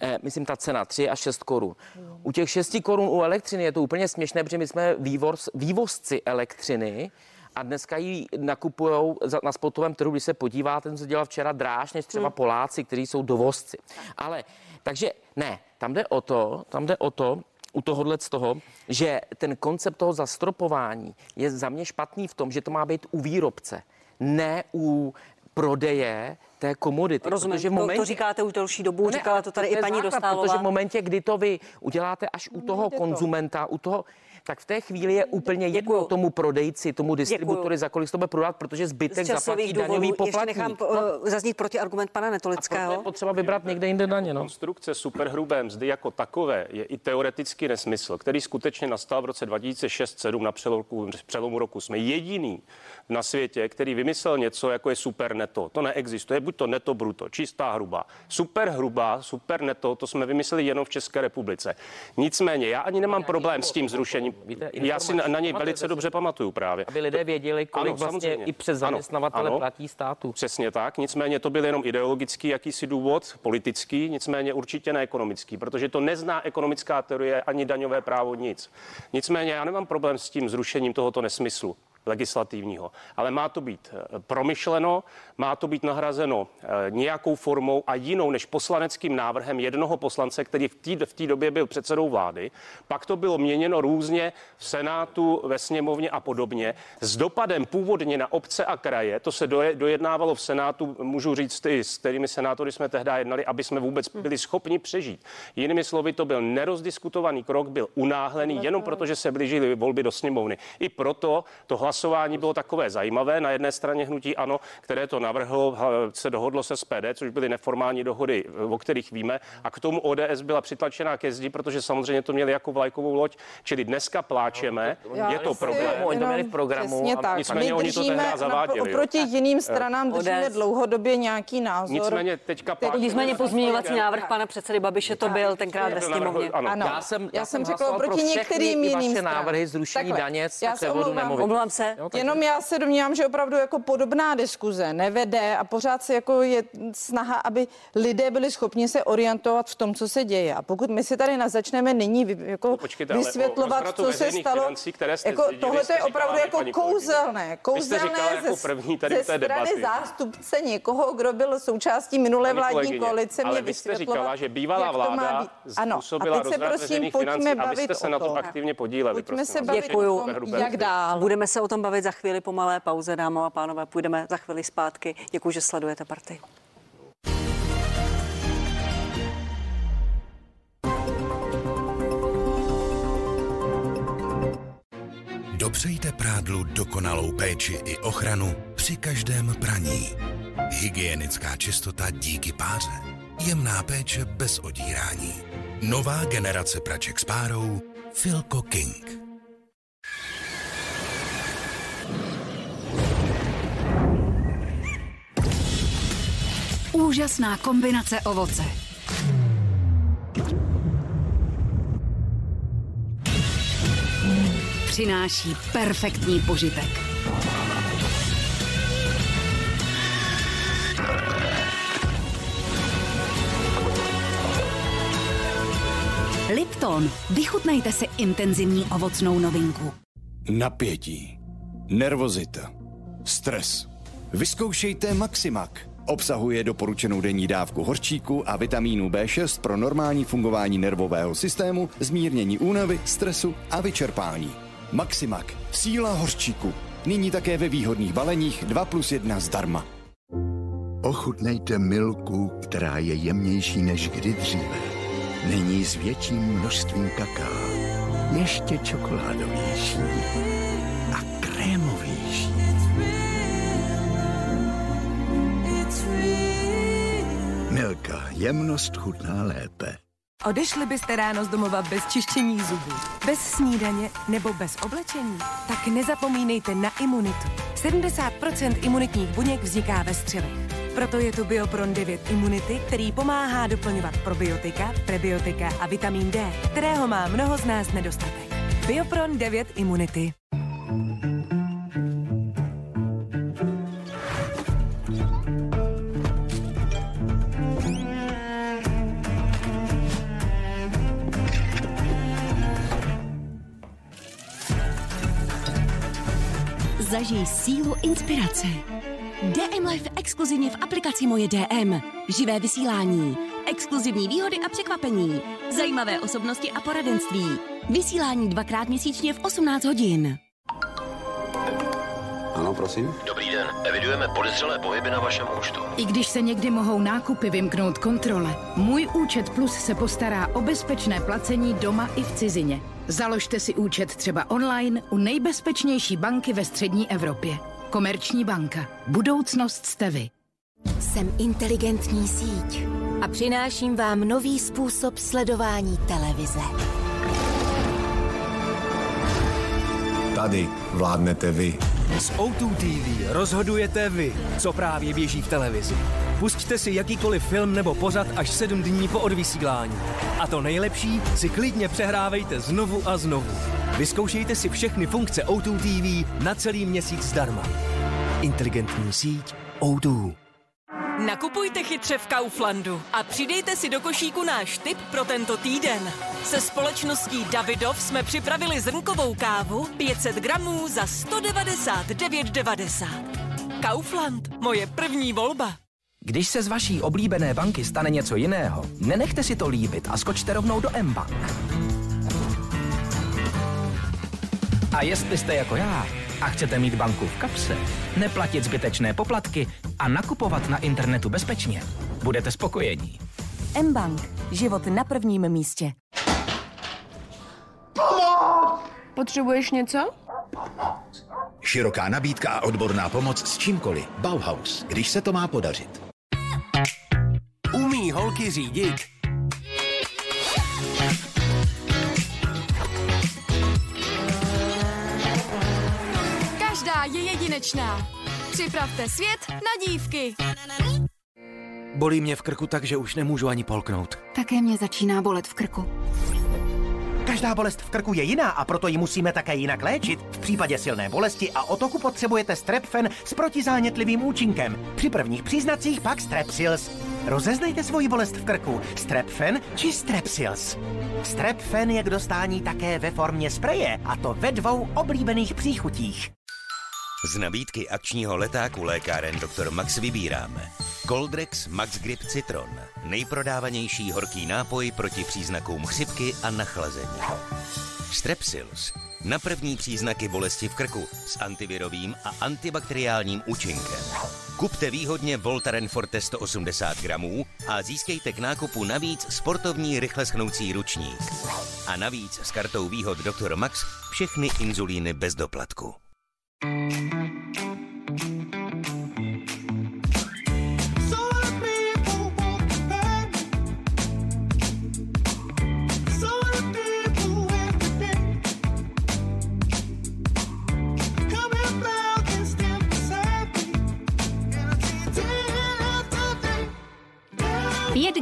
Eh, myslím, ta cena 3 až 6 korun. U těch 6 korun u elektřiny je to úplně směšné, protože my jsme vývoz, vývozci elektřiny a dneska ji nakupují na spotovém trhu, když se podíváte, ten se dělal včera dráž než třeba Poláci, kteří jsou dovozci. Ale takže ne, tam jde o to, tam jde o to, u tohohle z toho, že ten koncept toho zastropování je za mě špatný v tom, že to má být u výrobce, ne u prodeje té komodity. Rozumím, protože v to, momentě, to říkáte už delší dobu, ne, říkala to tady je i paní základ, Dostálová. Protože v momentě, kdy to vy uděláte až u toho konzumenta, u toho, tak v té chvíli je úplně jedno Děkuju. tomu prodejci, tomu distributory, za kolik to bude prodat, protože zbytek zaplatí časových daňový důvodů ještě poplatník. nechám No, uh, zaznít proti argument pana to je Netolického. potřeba vybrat někde jinde daně. No. Konstrukce superhrubé mzdy jako takové je i teoretický nesmysl, který skutečně nastal v roce 2006-2007 na přelomu, přelomu roku. Jsme jediný na světě, který vymyslel něco, jako je super neto. To neexistuje, buď to neto bruto, čistá hrubá. Super hrubá, super neto, to jsme vymysleli jenom v České republice. Nicméně, já ani nemám problém s tím zrušením. Víte, Já si na, na něj velice dobře pamatuju právě. Aby lidé věděli, kolik Ano, vlastně samozřejmě. i přes Ano, zaměstnavatele ano. platí státu. Přesně tak, nicméně to byl jenom ideologický jakýsi důvod, politický, nicméně určitě ne ekonomický, protože to nezná ekonomická teorie ani daňové právo nic. Nicméně já nemám problém s tím zrušením tohoto nesmyslu legislativního, ale má to být eh, promyšleno, má to být nahrazeno eh, nějakou formou a jinou než poslaneckým návrhem jednoho poslance, který v té v době byl předsedou vlády. Pak to bylo měněno různě v Senátu, ve sněmovně a podobně. S dopadem původně na obce a kraje, to se doje, dojednávalo v Senátu, můžu říct, i s kterými senátory jsme tehdy jednali, aby jsme vůbec byli schopni přežít. Jinými slovy, to byl nerozdiskutovaný krok, byl unáhlený jenom proto, že se blížily volby do sněmovny. I proto to hlasování bylo takové zajímavé. Na jedné straně hnutí ano, které to navrhlo, se dohodlo se SPD, což byly neformální dohody, o kterých víme, a k tomu ODS byla přitlačená ke zdi, protože samozřejmě to měli jako vlajkovou loď. Čili dneska pláčeme, je to problém. Oni to měli v programu Přesně a tak. nicméně My oni to tehdy zaváděli, jo. oproti jiným stranám držíme ODS. dlouhodobě nějaký názor. Nicméně teďka pláčeme. Nicméně pozměňovací návrh pana předsedy Babiše to byl tenkrát ve sněmovně. Ano. Ano. Já jsem, já jsem řekla hlasoval pro oproti všechny některým jiným návrhy zrušení daně z já se převodu nemovitosti. Omlouvám se. Jo, takže- Jenom já se domnívám, že opravdu jako podobná diskuze nevede a pořád se jako je snaha, aby lidé byli schopni se orientovat v tom, co se děje. A pokud my si tady na začneme nyní vy- jako No, počkejte, vysvětlovat, co se stalo, financí, které jste jako zdědili, tohle jste je opravdu jako kouzelné. Vy jste Kouzelné říkala jako ze, první tady ze v té strany debaty. zástupce někoho, kdo byl součástí minulé Paní vládní kolegyně, koalice, ale mě vy jste vysvětlovat, říkala, že bývalá vláda být. Ano, způsobila a teď se rozvrat prosím veřejných pojďme financí a vy jste se o na tom aktivně podíleli. Pojďme se bavit jak dál. Budeme se o tom bavit za chvíli po malé pauze, dámy a pánové. Půjdeme za chvíli zpátky. Děkuji, že sledujete party. Dopřejte prádlu dokonalou péči i ochranu při každém praní. Hygienická čistota díky páře. Jemná péče bez odírání. Nová generace praček s párou Filco King. Úžasná kombinace ovoce. Přináší perfektní požitek. Lipton. Vychutnejte si intenzivní ovocnou novinku. Napětí, nervozita, stres. Vyzkoušejte Maximac. Obsahuje doporučenou denní dávku horčíku a vitamínu B6 pro normální fungování nervového systému, zmírnění únavy, stresu a vyčerpání. Maximac. Síla horčíku. Nyní také ve výhodných baleních 2 plus 1 zdarma. Ochutnejte milku, která je jemnější než kdy dříve. Není s větším množstvím kaká. Ještě čokoládovější. Jemnost chutná lépe. Odešli byste ráno z domova bez čištění zubů, bez snídaně nebo bez oblečení? Tak nezapomínejte na imunitu. 70% imunitních buněk vzniká ve střevech. Proto je tu Biopron 9 Immunity, který pomáhá doplňovat probiotika, prebiotika a vitamin D, kterého má mnoho z nás nedostatek. Biopron 9 Immunity. Zažij sílu inspirace. DM Life exkluzivně v aplikaci Moje DM. Živé vysílání, exkluzivní výhody a překvapení, zajímavé osobnosti a poradenství. Vysílání dvakrát měsíčně v 18 hodin. Ano, prosím. Den, evidujeme podezřelé pohyby na vašem účtu. I když se někdy mohou nákupy vymknout kontrole, můj účet Plus se postará o bezpečné placení doma i v cizině. Založte si účet třeba online u nejbezpečnější banky ve střední Evropě. Komerční banka. Budoucnost jste vy. Jsem inteligentní síť a přináším vám nový způsob sledování televize. Tady vládnete vy. S O2 TV rozhodujete vy, co právě běží v televizi. Pusťte si jakýkoliv film nebo pořad až 7 dní po odvysílání. A to nejlepší si klidně přehrávejte znovu a znovu. Vyzkoušejte si všechny funkce O2 TV na celý měsíc zdarma. Inteligentní síť O2. Nakupujte chytře v Kauflandu a přidejte si do košíku náš tip pro tento týden. Se společností Davidov jsme připravili zrnkovou kávu 500 gramů za 199,90. Kaufland, moje první volba. Když se z vaší oblíbené banky stane něco jiného, nenechte si to líbit a skočte rovnou do mBank. A jestli jste jako já a chcete mít banku v kapse, neplatit zbytečné poplatky a nakupovat na internetu bezpečně, budete spokojení. mBank. Život na prvním místě. Potřebuješ něco? Široká nabídka a odborná pomoc s čímkoliv. Bauhaus, když se to má podařit. Umí holky řídit. Je jedinečná. Připravte svět na dívky. Bolí mě v krku tak, že už nemůžu ani polknout. Také mě začíná bolet v krku. Každá bolest v krku je jiná a proto ji musíme také jinak léčit. V případě silné bolesti a otoku potřebujete Strepfen s protizánětlivým účinkem. Při prvních příznacích pak Strepsils. Rozeznejte svoji bolest v krku. Strepfen či Strepsils. Strepfen je k dostání také ve formě spreje a to ve dvou oblíbených příchutích. Z nabídky akčního letáku lékáren Dr. Max vybíráme. Coldrex Max Grip Citron. Nejprodávanější horký nápoj proti příznakům chřipky a nachlazení. Strepsils. Na první příznaky bolesti v krku s antivirovým a antibakteriálním účinkem. Kupte výhodně Voltaren Forte 180 gramů a získejte k nákupu navíc sportovní rychle schnoucí ručník. A navíc s kartou výhod Dr. Max všechny inzulíny bez doplatku.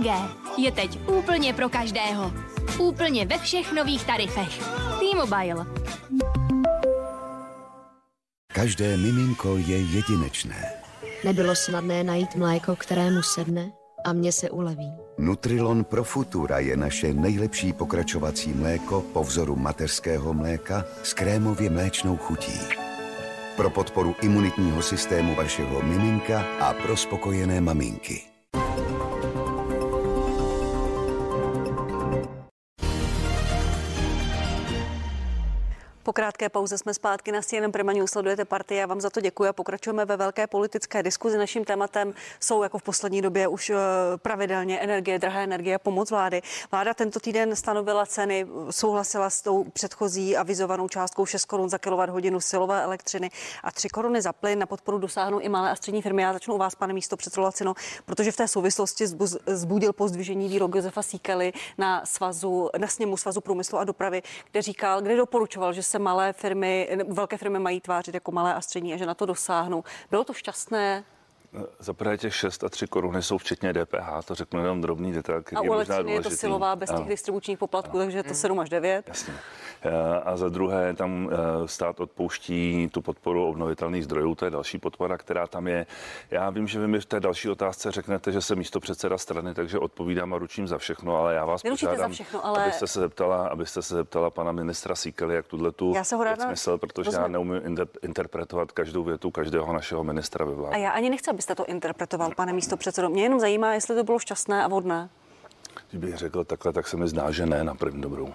G je teď úplně pro každého. Úplně ve všech nových tarifech. T-Mobile. Každé miminko je jedinečné. Nebylo snadné najít mléko, kterému sedne a mě se uleví. Nutrilon Pro Futura je naše nejlepší pokračovací mléko po vzoru mateřského mléka s krémově mléčnou chutí. Pro podporu imunitního systému vašeho miminka a pro spokojené maminky. Po krátké pauze jsme zpátky na CNN Prima News, sledujete partii, já vám za to děkuji a pokračujeme ve velké politické diskuzi. Naším tématem jsou jako v poslední době už eh, pravidelně energie, drahé energie a pomoc vlády. Vláda tento týden stanovila ceny, souhlasila s tou předchozí avizovanou částkou 6 korun za hodinu silové elektřiny a 3 koruny za plyn. Na podporu dosáhnou i malé a střední firmy. Já začnu u vás, pane místo předsedolacino, protože v té souvislosti zbudil pozdvižení výrok Josefa Síkely na, svazu, na sněmu Svazu průmyslu a dopravy, kde říkal, kde doporučoval, že se malé firmy, velké firmy mají tvářit jako malé a střední a že na to dosáhnou. Bylo to šťastné? Za prvé těch 6 a 3 koruny jsou včetně DPH, to řeknu jenom drobný detail, který A je možná elektřiny je to důležitý. silová bez těch Ano. distribučních poplatků, takže je to 7 až 9. Jasně. Eh, A za druhé, tam eh, stát odpouští tu podporu obnovitelných zdrojů, to je další podpora, která tam je. Já vím, že vy mi v té další otázce řeknete, že jsem místo předseda strany, takže odpovídám a ručím za všechno, ale já vás Neručíte za požádám, všechno, ale- abyste se zeptala, abyste se zeptala pana ministra Síkely, jak tuhle tu Já se ho ráda- protože já rozumím. neumím inter- interpretovat každou větu každého našeho ministra ve A vládě. já ani nechci, abyste to interpretoval, pane místo předsedo. Mě jenom zajímá, jestli to bylo šťastné a vhodné. Kdybych řekl takhle, tak se mi zdá, že ne na první dobrou.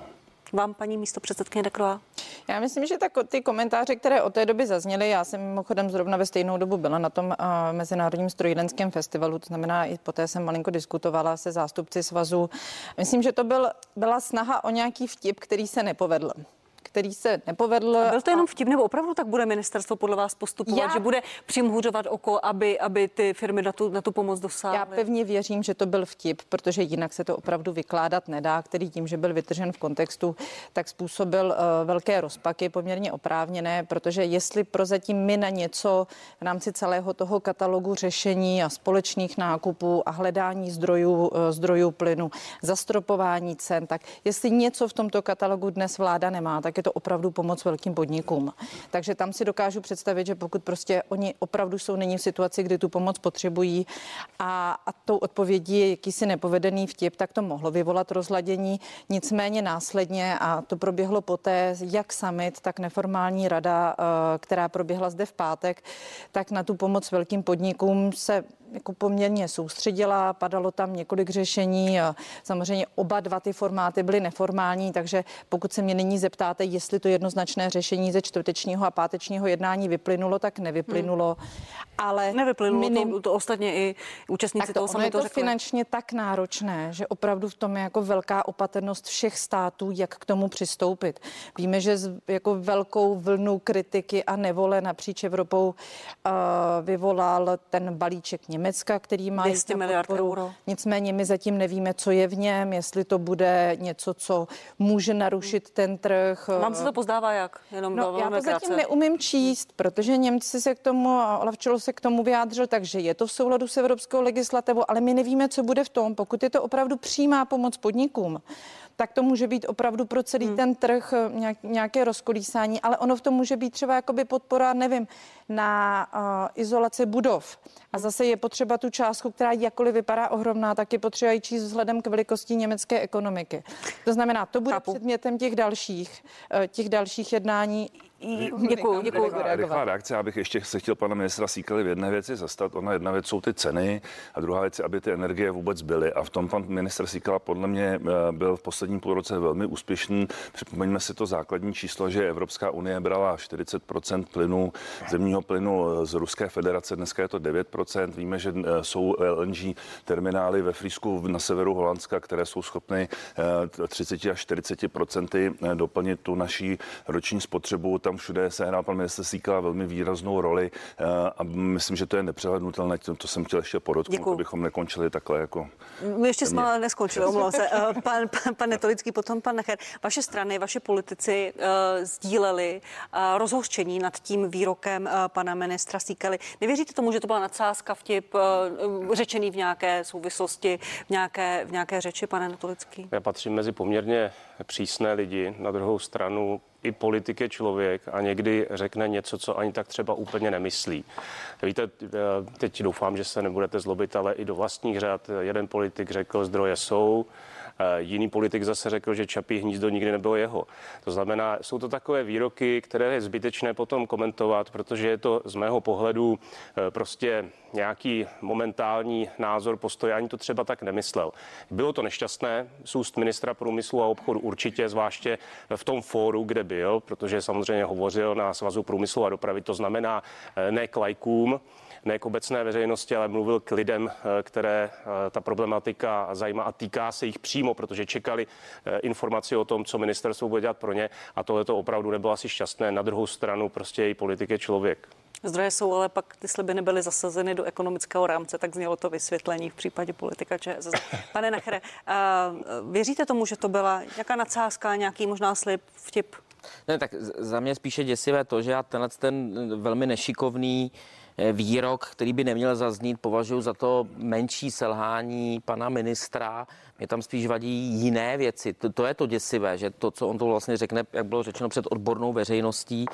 Vám, paní místo předsedkyně Dekrová? Já myslím, že ta, ty komentáře, které od té doby zazněly, já jsem mimochodem zrovna ve stejnou dobu byla na tom uh, Mezinárodním strojírenském festivalu, to znamená, i poté jsem malinko diskutovala se zástupci svazu. Myslím, že to byl, byla snaha o nějaký vtip, který se nepovedl který se nepovedl. A byl to jenom vtip, nebo opravdu tak bude ministerstvo podle vás postupovat, Já- že bude přimhůřovat oko, aby, aby ty firmy na tu, na tu pomoc dosáhly? Já pevně věřím, že to byl vtip, protože jinak se to opravdu vykládat nedá, který tím, že byl vytržen v kontextu, tak způsobil uh, velké rozpaky, poměrně oprávněné, protože jestli prozatím my na něco v rámci celého toho katalogu řešení a společných nákupů a hledání zdrojů, uh, zdrojů plynu, zastropování cen, tak jestli něco v tomto katalogu dnes vláda nemá, tak je to opravdu pomoc velkým podnikům. Takže tam si dokážu představit, že pokud prostě oni opravdu jsou nyní v situaci, kdy tu pomoc potřebují a, a tou odpovědí je jakýsi nepovedený vtip, tak to mohlo vyvolat rozladění. Nicméně následně, a to proběhlo poté, jak summit, tak neformální rada, eh, která proběhla zde v pátek, tak na tu pomoc velkým podnikům se jako poměrně soustředila, padalo tam několik řešení. Samozřejmě oba dva ty formáty byly neformální, takže pokud se mě nyní zeptáte, jestli to jednoznačné řešení ze čtvrtečního a pátečního jednání vyplynulo, tak nevyplynulo. Hmm. Ale Nevyplynulo minim- to, to ostatně i účastníci tak toho to, je samitu to řekli. finančně tak náročné, že opravdu v tom je jako velká opatrnost všech států, jak k tomu přistoupit. Víme, že z, jako velkou vlnu kritiky a nevole napříč Evropou uh, vyvolal ten balíček Německa, který má 200 jistou miliard euro. Nicméně my zatím nevíme, co je v něm, jestli to bude něco, co může narušit ten trh. Vám se to pozdává jak? Jenom No, já to krátce. zatím neumím číst, protože Němci se k tomu, a Olaf Čolo se k tomu vyjádřil, takže je to v souladu s evropskou legislativou, ale my nevíme, co bude v tom, pokud je to opravdu přímá pomoc podnikům tak to může být opravdu pro celý hmm. ten trh eh, nějak, nějaké rozkolísání, ale ono v tom může být třeba jakoby podpora, nevím, na uh, izolaci budov. A zase je potřeba tu částku, která jakkoliv vypadá ohromná, tak je potřeba ji číst vzhledem k velikosti německé ekonomiky. To znamená, to bude Chápu. předmětem těch dalších, eh, těch dalších jednání. Děkuji, děkuji. Rychlá, rychlá reakce, já bych ještě se chtěl pana ministra Síkely v jedné věci zastat. Ona jedna věc jsou ty ceny a druhá věc je, aby ty energie vůbec byly. A v tom pan ministr Síkela podle mě eh, byl v posledním půlroce velmi úspěšný. Připomeňme si to základní číslo, že Evropská unie brala 40% plynu, zemního plynu z Ruské federace, dneska je to 9% Víme, že eh, jsou LNG terminály ve Frýsku na severu Holandska, které jsou schopny eh, 30 až 40% doplnit tu naší roční spotřebu. Tam všude se hrál pan minister Síkala velmi výraznou roli eh, a myslím, že to je nepřehlednutelné. To, to jsem chtěl ještě podotknout, Děkuju. abychom nekončili takhle jako... My ještě jsme ale neskončili, omlouvám se. Eh, Pan, pan, pan Netolický, potom pan Necher. Vaše strany, vaši politici uh, sdíleli uh, rozhořčení nad tím výrokem uh, pana ministra Síkely. Nevěříte tomu, že to byla nadsázka, vtip, uh, řečený v nějaké souvislosti, v nějaké, v nějaké řeči, pane Netolický? Já patřím mezi poměrně přísné lidi. Na druhou stranu i politik je člověk a někdy řekne něco, co ani tak třeba úplně nemyslí. Víte, eh, teď doufám, že se nebudete zlobit, ale i do vlastních řad jeden politik řekl, zdroje jsou, Jiný politik zase řekl, že Čapí hnízdo nikdy nebylo jeho. To znamená, jsou to takové výroky, které je zbytečné potom komentovat, protože je to z mého pohledu eh, prostě nějaký momentální názor, postoj, ani to třeba tak nemyslel. Bylo to nešťastné z ministra průmyslu a obchodu určitě, zvláště v tom fóru, kde byl, protože samozřejmě hovořil na Svazu průmyslu a dopravy, to znamená eh, ne k lajkům, ne k obecné veřejnosti, ale mluvil k lidem, eh, které eh, ta problematika zajímá a týká se jich přímo, protože čekali eh, informaci o tom, co ministerstvo bude dělat pro ně a tohle to opravdu nebylo asi šťastné. Na druhou stranu prostě i politik je člověk. Zdroje jsou, ale pak ty sliby nebyly zasazeny do ekonomického rámce, tak znělo to vysvětlení v případě politika ČSSD. Pane Nachere, uh, věříte tomu, že to byla nějaká nadsázka, nějaký možná slib, vtip? Ne, tak za mě spíše děsivé to, že já tenhle ten velmi nešikovný eh, výrok, který by neměl zaznít, považuji za to menší selhání pana ministra. Mě tam spíš vadí jiné věci. To, to je to děsivé, že to, co on to vlastně řekne, jak bylo řečeno před odbornou veřejností,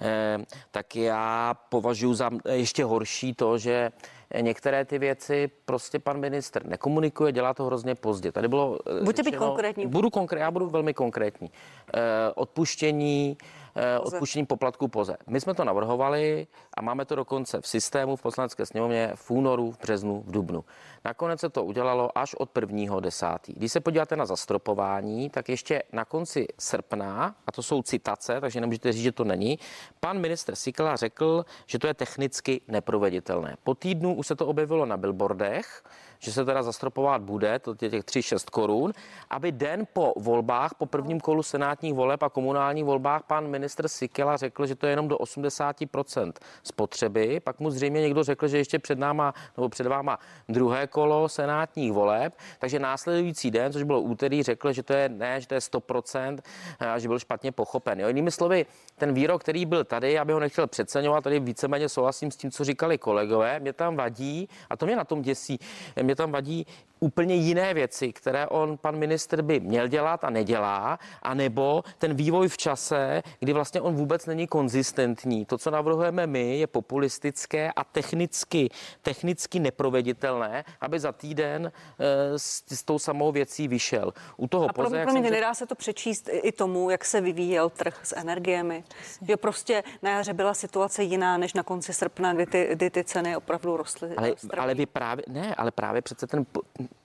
eh, tak já považuji za ještě horší to, že některé ty věci prostě pan ministr nekomunikuje, dělá to hrozně pozdě. Tady bylo eh, Buďte být konkrétní. Budu konkrétní, já budu velmi konkrétní. Eh, odpuštění, eh, odpuštění poplatku poze. My jsme to navrhovali a máme to dokonce v systému v poslanecké sněmovně v únoru, v březnu, v dubnu. Nakonec se to udělalo až od 1. 10. Když se podíváte na zastropování, tak ještě na konci srpna, a to jsou citace, takže nemůžete říct, že to není, pan ministr Sikla řekl, že to je technicky neproveditelné. Po týdnu už se to objevilo na billboardech, že se teda zastropovat bude, to je těch 3-6 korun, aby den po volbách, po prvním kolu senátních voleb a komunálních volbách pan ministr Sikela řekl, že to je jenom do 80% spotřeby. Pak mu zřejmě někdo řekl, že ještě před náma, nebo před váma druhé kolo senátních voleb, takže následující den, což bylo úterý, řekl, že to je ne, že to je 100% a že byl špatně pochopen. Jo, jinými slovy, ten výrok, který byl tady, aby ho nechtěl přeceňovat, tady víceméně souhlasím s tím, co říkali kolegové, mě tam vadí, a to mě na tom děsí, mě tam vadí úplně jiné věci, které on, pan ministr, by měl dělat a nedělá, anebo ten vývoj v čase, kdy vlastně on vůbec není konzistentní. To, co navrhujeme my, je populistické a technicky, technicky neproveditelné, aby za týden e, s, s tou samou věcí vyšel. U toho a jak promiň, jsem nedá se to přečíst i tomu, jak se vyvíjel trh s energiemi. Že prostě na jaře byla situace jiná než na konci srpna, kdy ty, kdy ty ceny opravdu rostly. Ale, ale vy právě, ne, ale právě přece ten,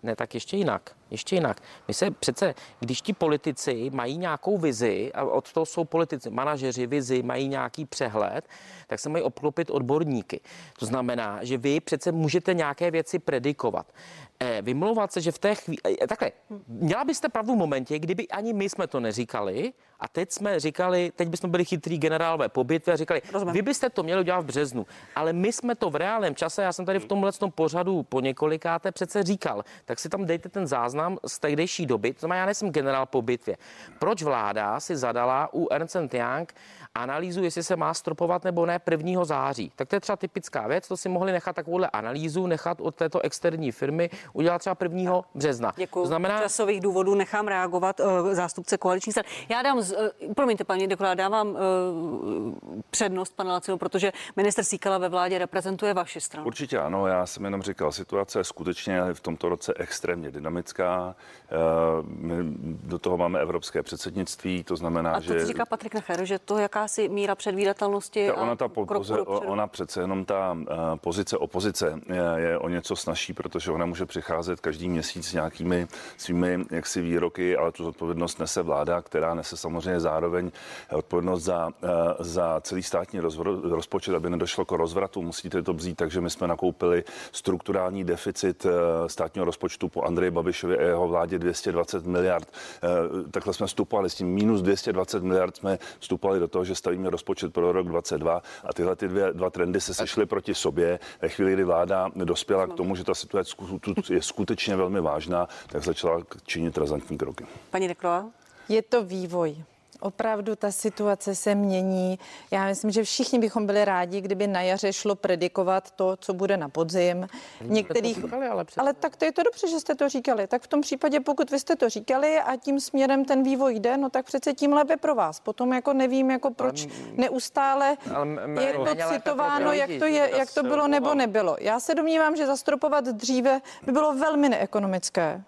ne, tak ještě jinak, ještě jinak. My se přece, když ti politici mají nějakou vizi, a od toho jsou politici, manažeři, vizi, mají nějaký přehled, tak se mají obklopit odborníky. To znamená, že vy přece můžete nějaké věci predikovat. Eh, vymlouvat se, že v té chvíli, eh, takhle, měla byste pravdu v momentě, kdyby ani my jsme to neříkali a teď jsme říkali, teď bychom byli chytrý generálové po bitvě a říkali, Rozumím. vy byste to měli udělat v březnu, ale my jsme to v reálném čase, já jsem tady v tomhle tom pořadu po několikáté přece říkal, tak si tam dejte ten záznam z tehdejší doby, to znamená, já nejsem generál po bitvě. Proč vláda si zadala u Ernst Young analýzu, jestli se má stropovat nebo ne 1. září. Tak to je třeba typická věc, to si mohli nechat takovouhle analýzu, nechat od této externí firmy udělat třeba 1. března. Děkuji. To znamená... časových důvodů nechám reagovat uh, zástupce koaliční stran. Já dám, uh, promiňte paní Dekola, dávám uh, přednost pana Lacinu, protože minister Síkala ve vládě reprezentuje vaši stranu. Určitě ano, já jsem jenom říkal, situace je skutečně v tomto roce extrémně dynamická. Uh, my do toho máme evropské předsednictví, to znamená, a to, že... A říká Patrik Nacher, že to jakási míra předvídatelnosti. ona, ta poze, ona přece jenom ta uh, pozice opozice je, je o něco snažší, protože ona může přicházet každý měsíc s nějakými svými jaksi výroky, ale tu zodpovědnost nese vláda, která nese samozřejmě zároveň odpovědnost za, uh, za celý státní rozvor, rozpočet, aby nedošlo k rozvratu. Musíte to vzít, takže my jsme nakoupili strukturální deficit uh, státního rozpočtu po Andreji Babišovi a jeho vládě 220 miliard. Takhle jsme vstupovali s tím minus 220 miliard jsme vstupovali do toho, že stavíme rozpočet pro rok 22 a tyhle ty dvě, dva trendy se sešly proti sobě. Ve chvíli, kdy vláda dospěla k tomu, že ta situace je skutečně velmi vážná, tak začala činit razantní kroky. Paní Deklová? Je to vývoj. Opravdu ta situace se mění. Já myslím, že všichni bychom byli rádi, kdyby na jaře šlo predikovat to, co bude na podzim. Některých... Říkali, ale, ale tak to je to dobře, že jste to říkali. Tak v tom případě, pokud vy jste to říkali a tím směrem ten vývoj jde, no tak přece tím lépe pro vás. Potom jako nevím, jako proč neustále je to citováno, jak to, je, jak to bylo nebo nebylo. Já se domnívám, že zastropovat dříve by bylo velmi neekonomické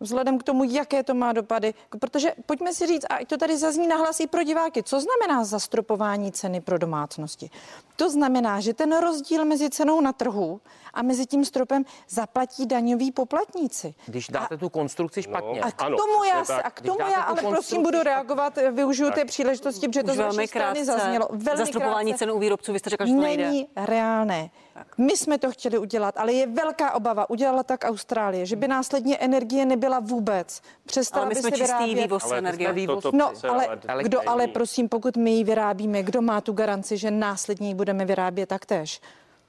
vzhledem k tomu, jaké to má dopady. Protože pojďme si říct, a to tady zazní nahlas i pro diváky, co znamená zastropování ceny pro domácnosti. To znamená, že ten rozdíl mezi cenou na trhu a mezi tím stropem zaplatí daňoví poplatníci. Když dáte a, tu konstrukci špatně. A k tomu ano, já, se, a k tomu já ale prosím budu reagovat, využiju té příležitosti, protože to z vaší strany zaznělo. Velmi zastropování cen u výrobců, vy jste řekl, že to nejde. Není reálné. My jsme to chtěli udělat, ale je velká obava. Udělala tak Austrálie, že by následně energie nebyla vůbec. Přestala ale my by jsme se čistý vyrábět. vývoz ale energie. Vývoz, no, ale kdo ale prosím, pokud my ji vyrábíme, kdo má tu garanci, že následně ji budeme vyrábět taktéž?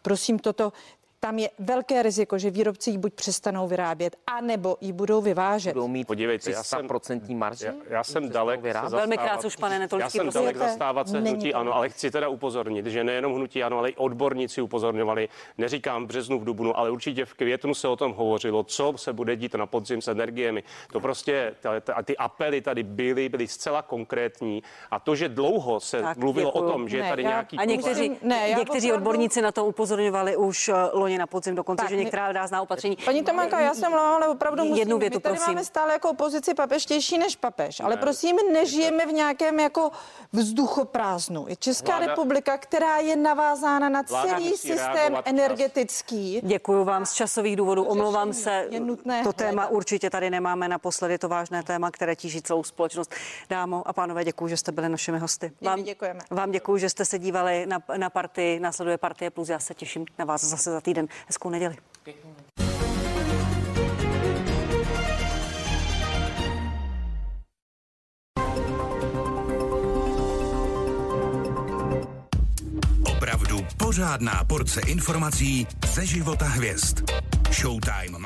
Prosím, toto tam je velké riziko, že výrobci ji buď přestanou vyrábět, anebo ji budou vyvážet. Budou mít Podívejte, já jsem- 300% marži? Já, já jsem dalek vyrábět? Velmi zastávat- krátce už, pane Netolický, Já jsem prosím. dalek zastávat se hnutí to ano, ale chci teda upozornit, že nejenom hnutí ano, ale i odborníci upozorňovali, neříkám v březnu, v dubnu, ale určitě v květnu se o tom hovořilo, co se bude dít na podzim s energiemi. To prostě, ta- ta- a ty apely tady byly, byly zcela konkrétní a to, že dlouho se Tak, mluvilo děkuju. o tom, že je Ne, tady já- nějaký... A někteří, Ne, já někteří odborníci na to upozorňovali už eh, loni na podzim dokonce, Tak, že některá rázná opatření. Paní Tománka, já jsem mluvila, ale opravdu musím. Jednu větu, My tady prosím. máme stále jako opozici papeštější než papež, ale Ne. prosím, nežijeme v nějakém jako vzduchoprázdnu. Je Česká Vláda- republika, která je navázána na celý systém energetický. Děkuji vám z časových důvodů, omlouvám se. je nutné to téma hledat. určitě tady nemáme naposledy, to vážné téma, které tíží celou společnost. Dámo a pánové, děkuji, že jste byli našimi hosty. Vám, děkujeme. vám děkuji, že jste se dívali na, na partii, následuje partie plus. Já se těším na vás zase za týden. Hezkou neděli. Opravdu pořádná porce informací ze života hvězd. Showtime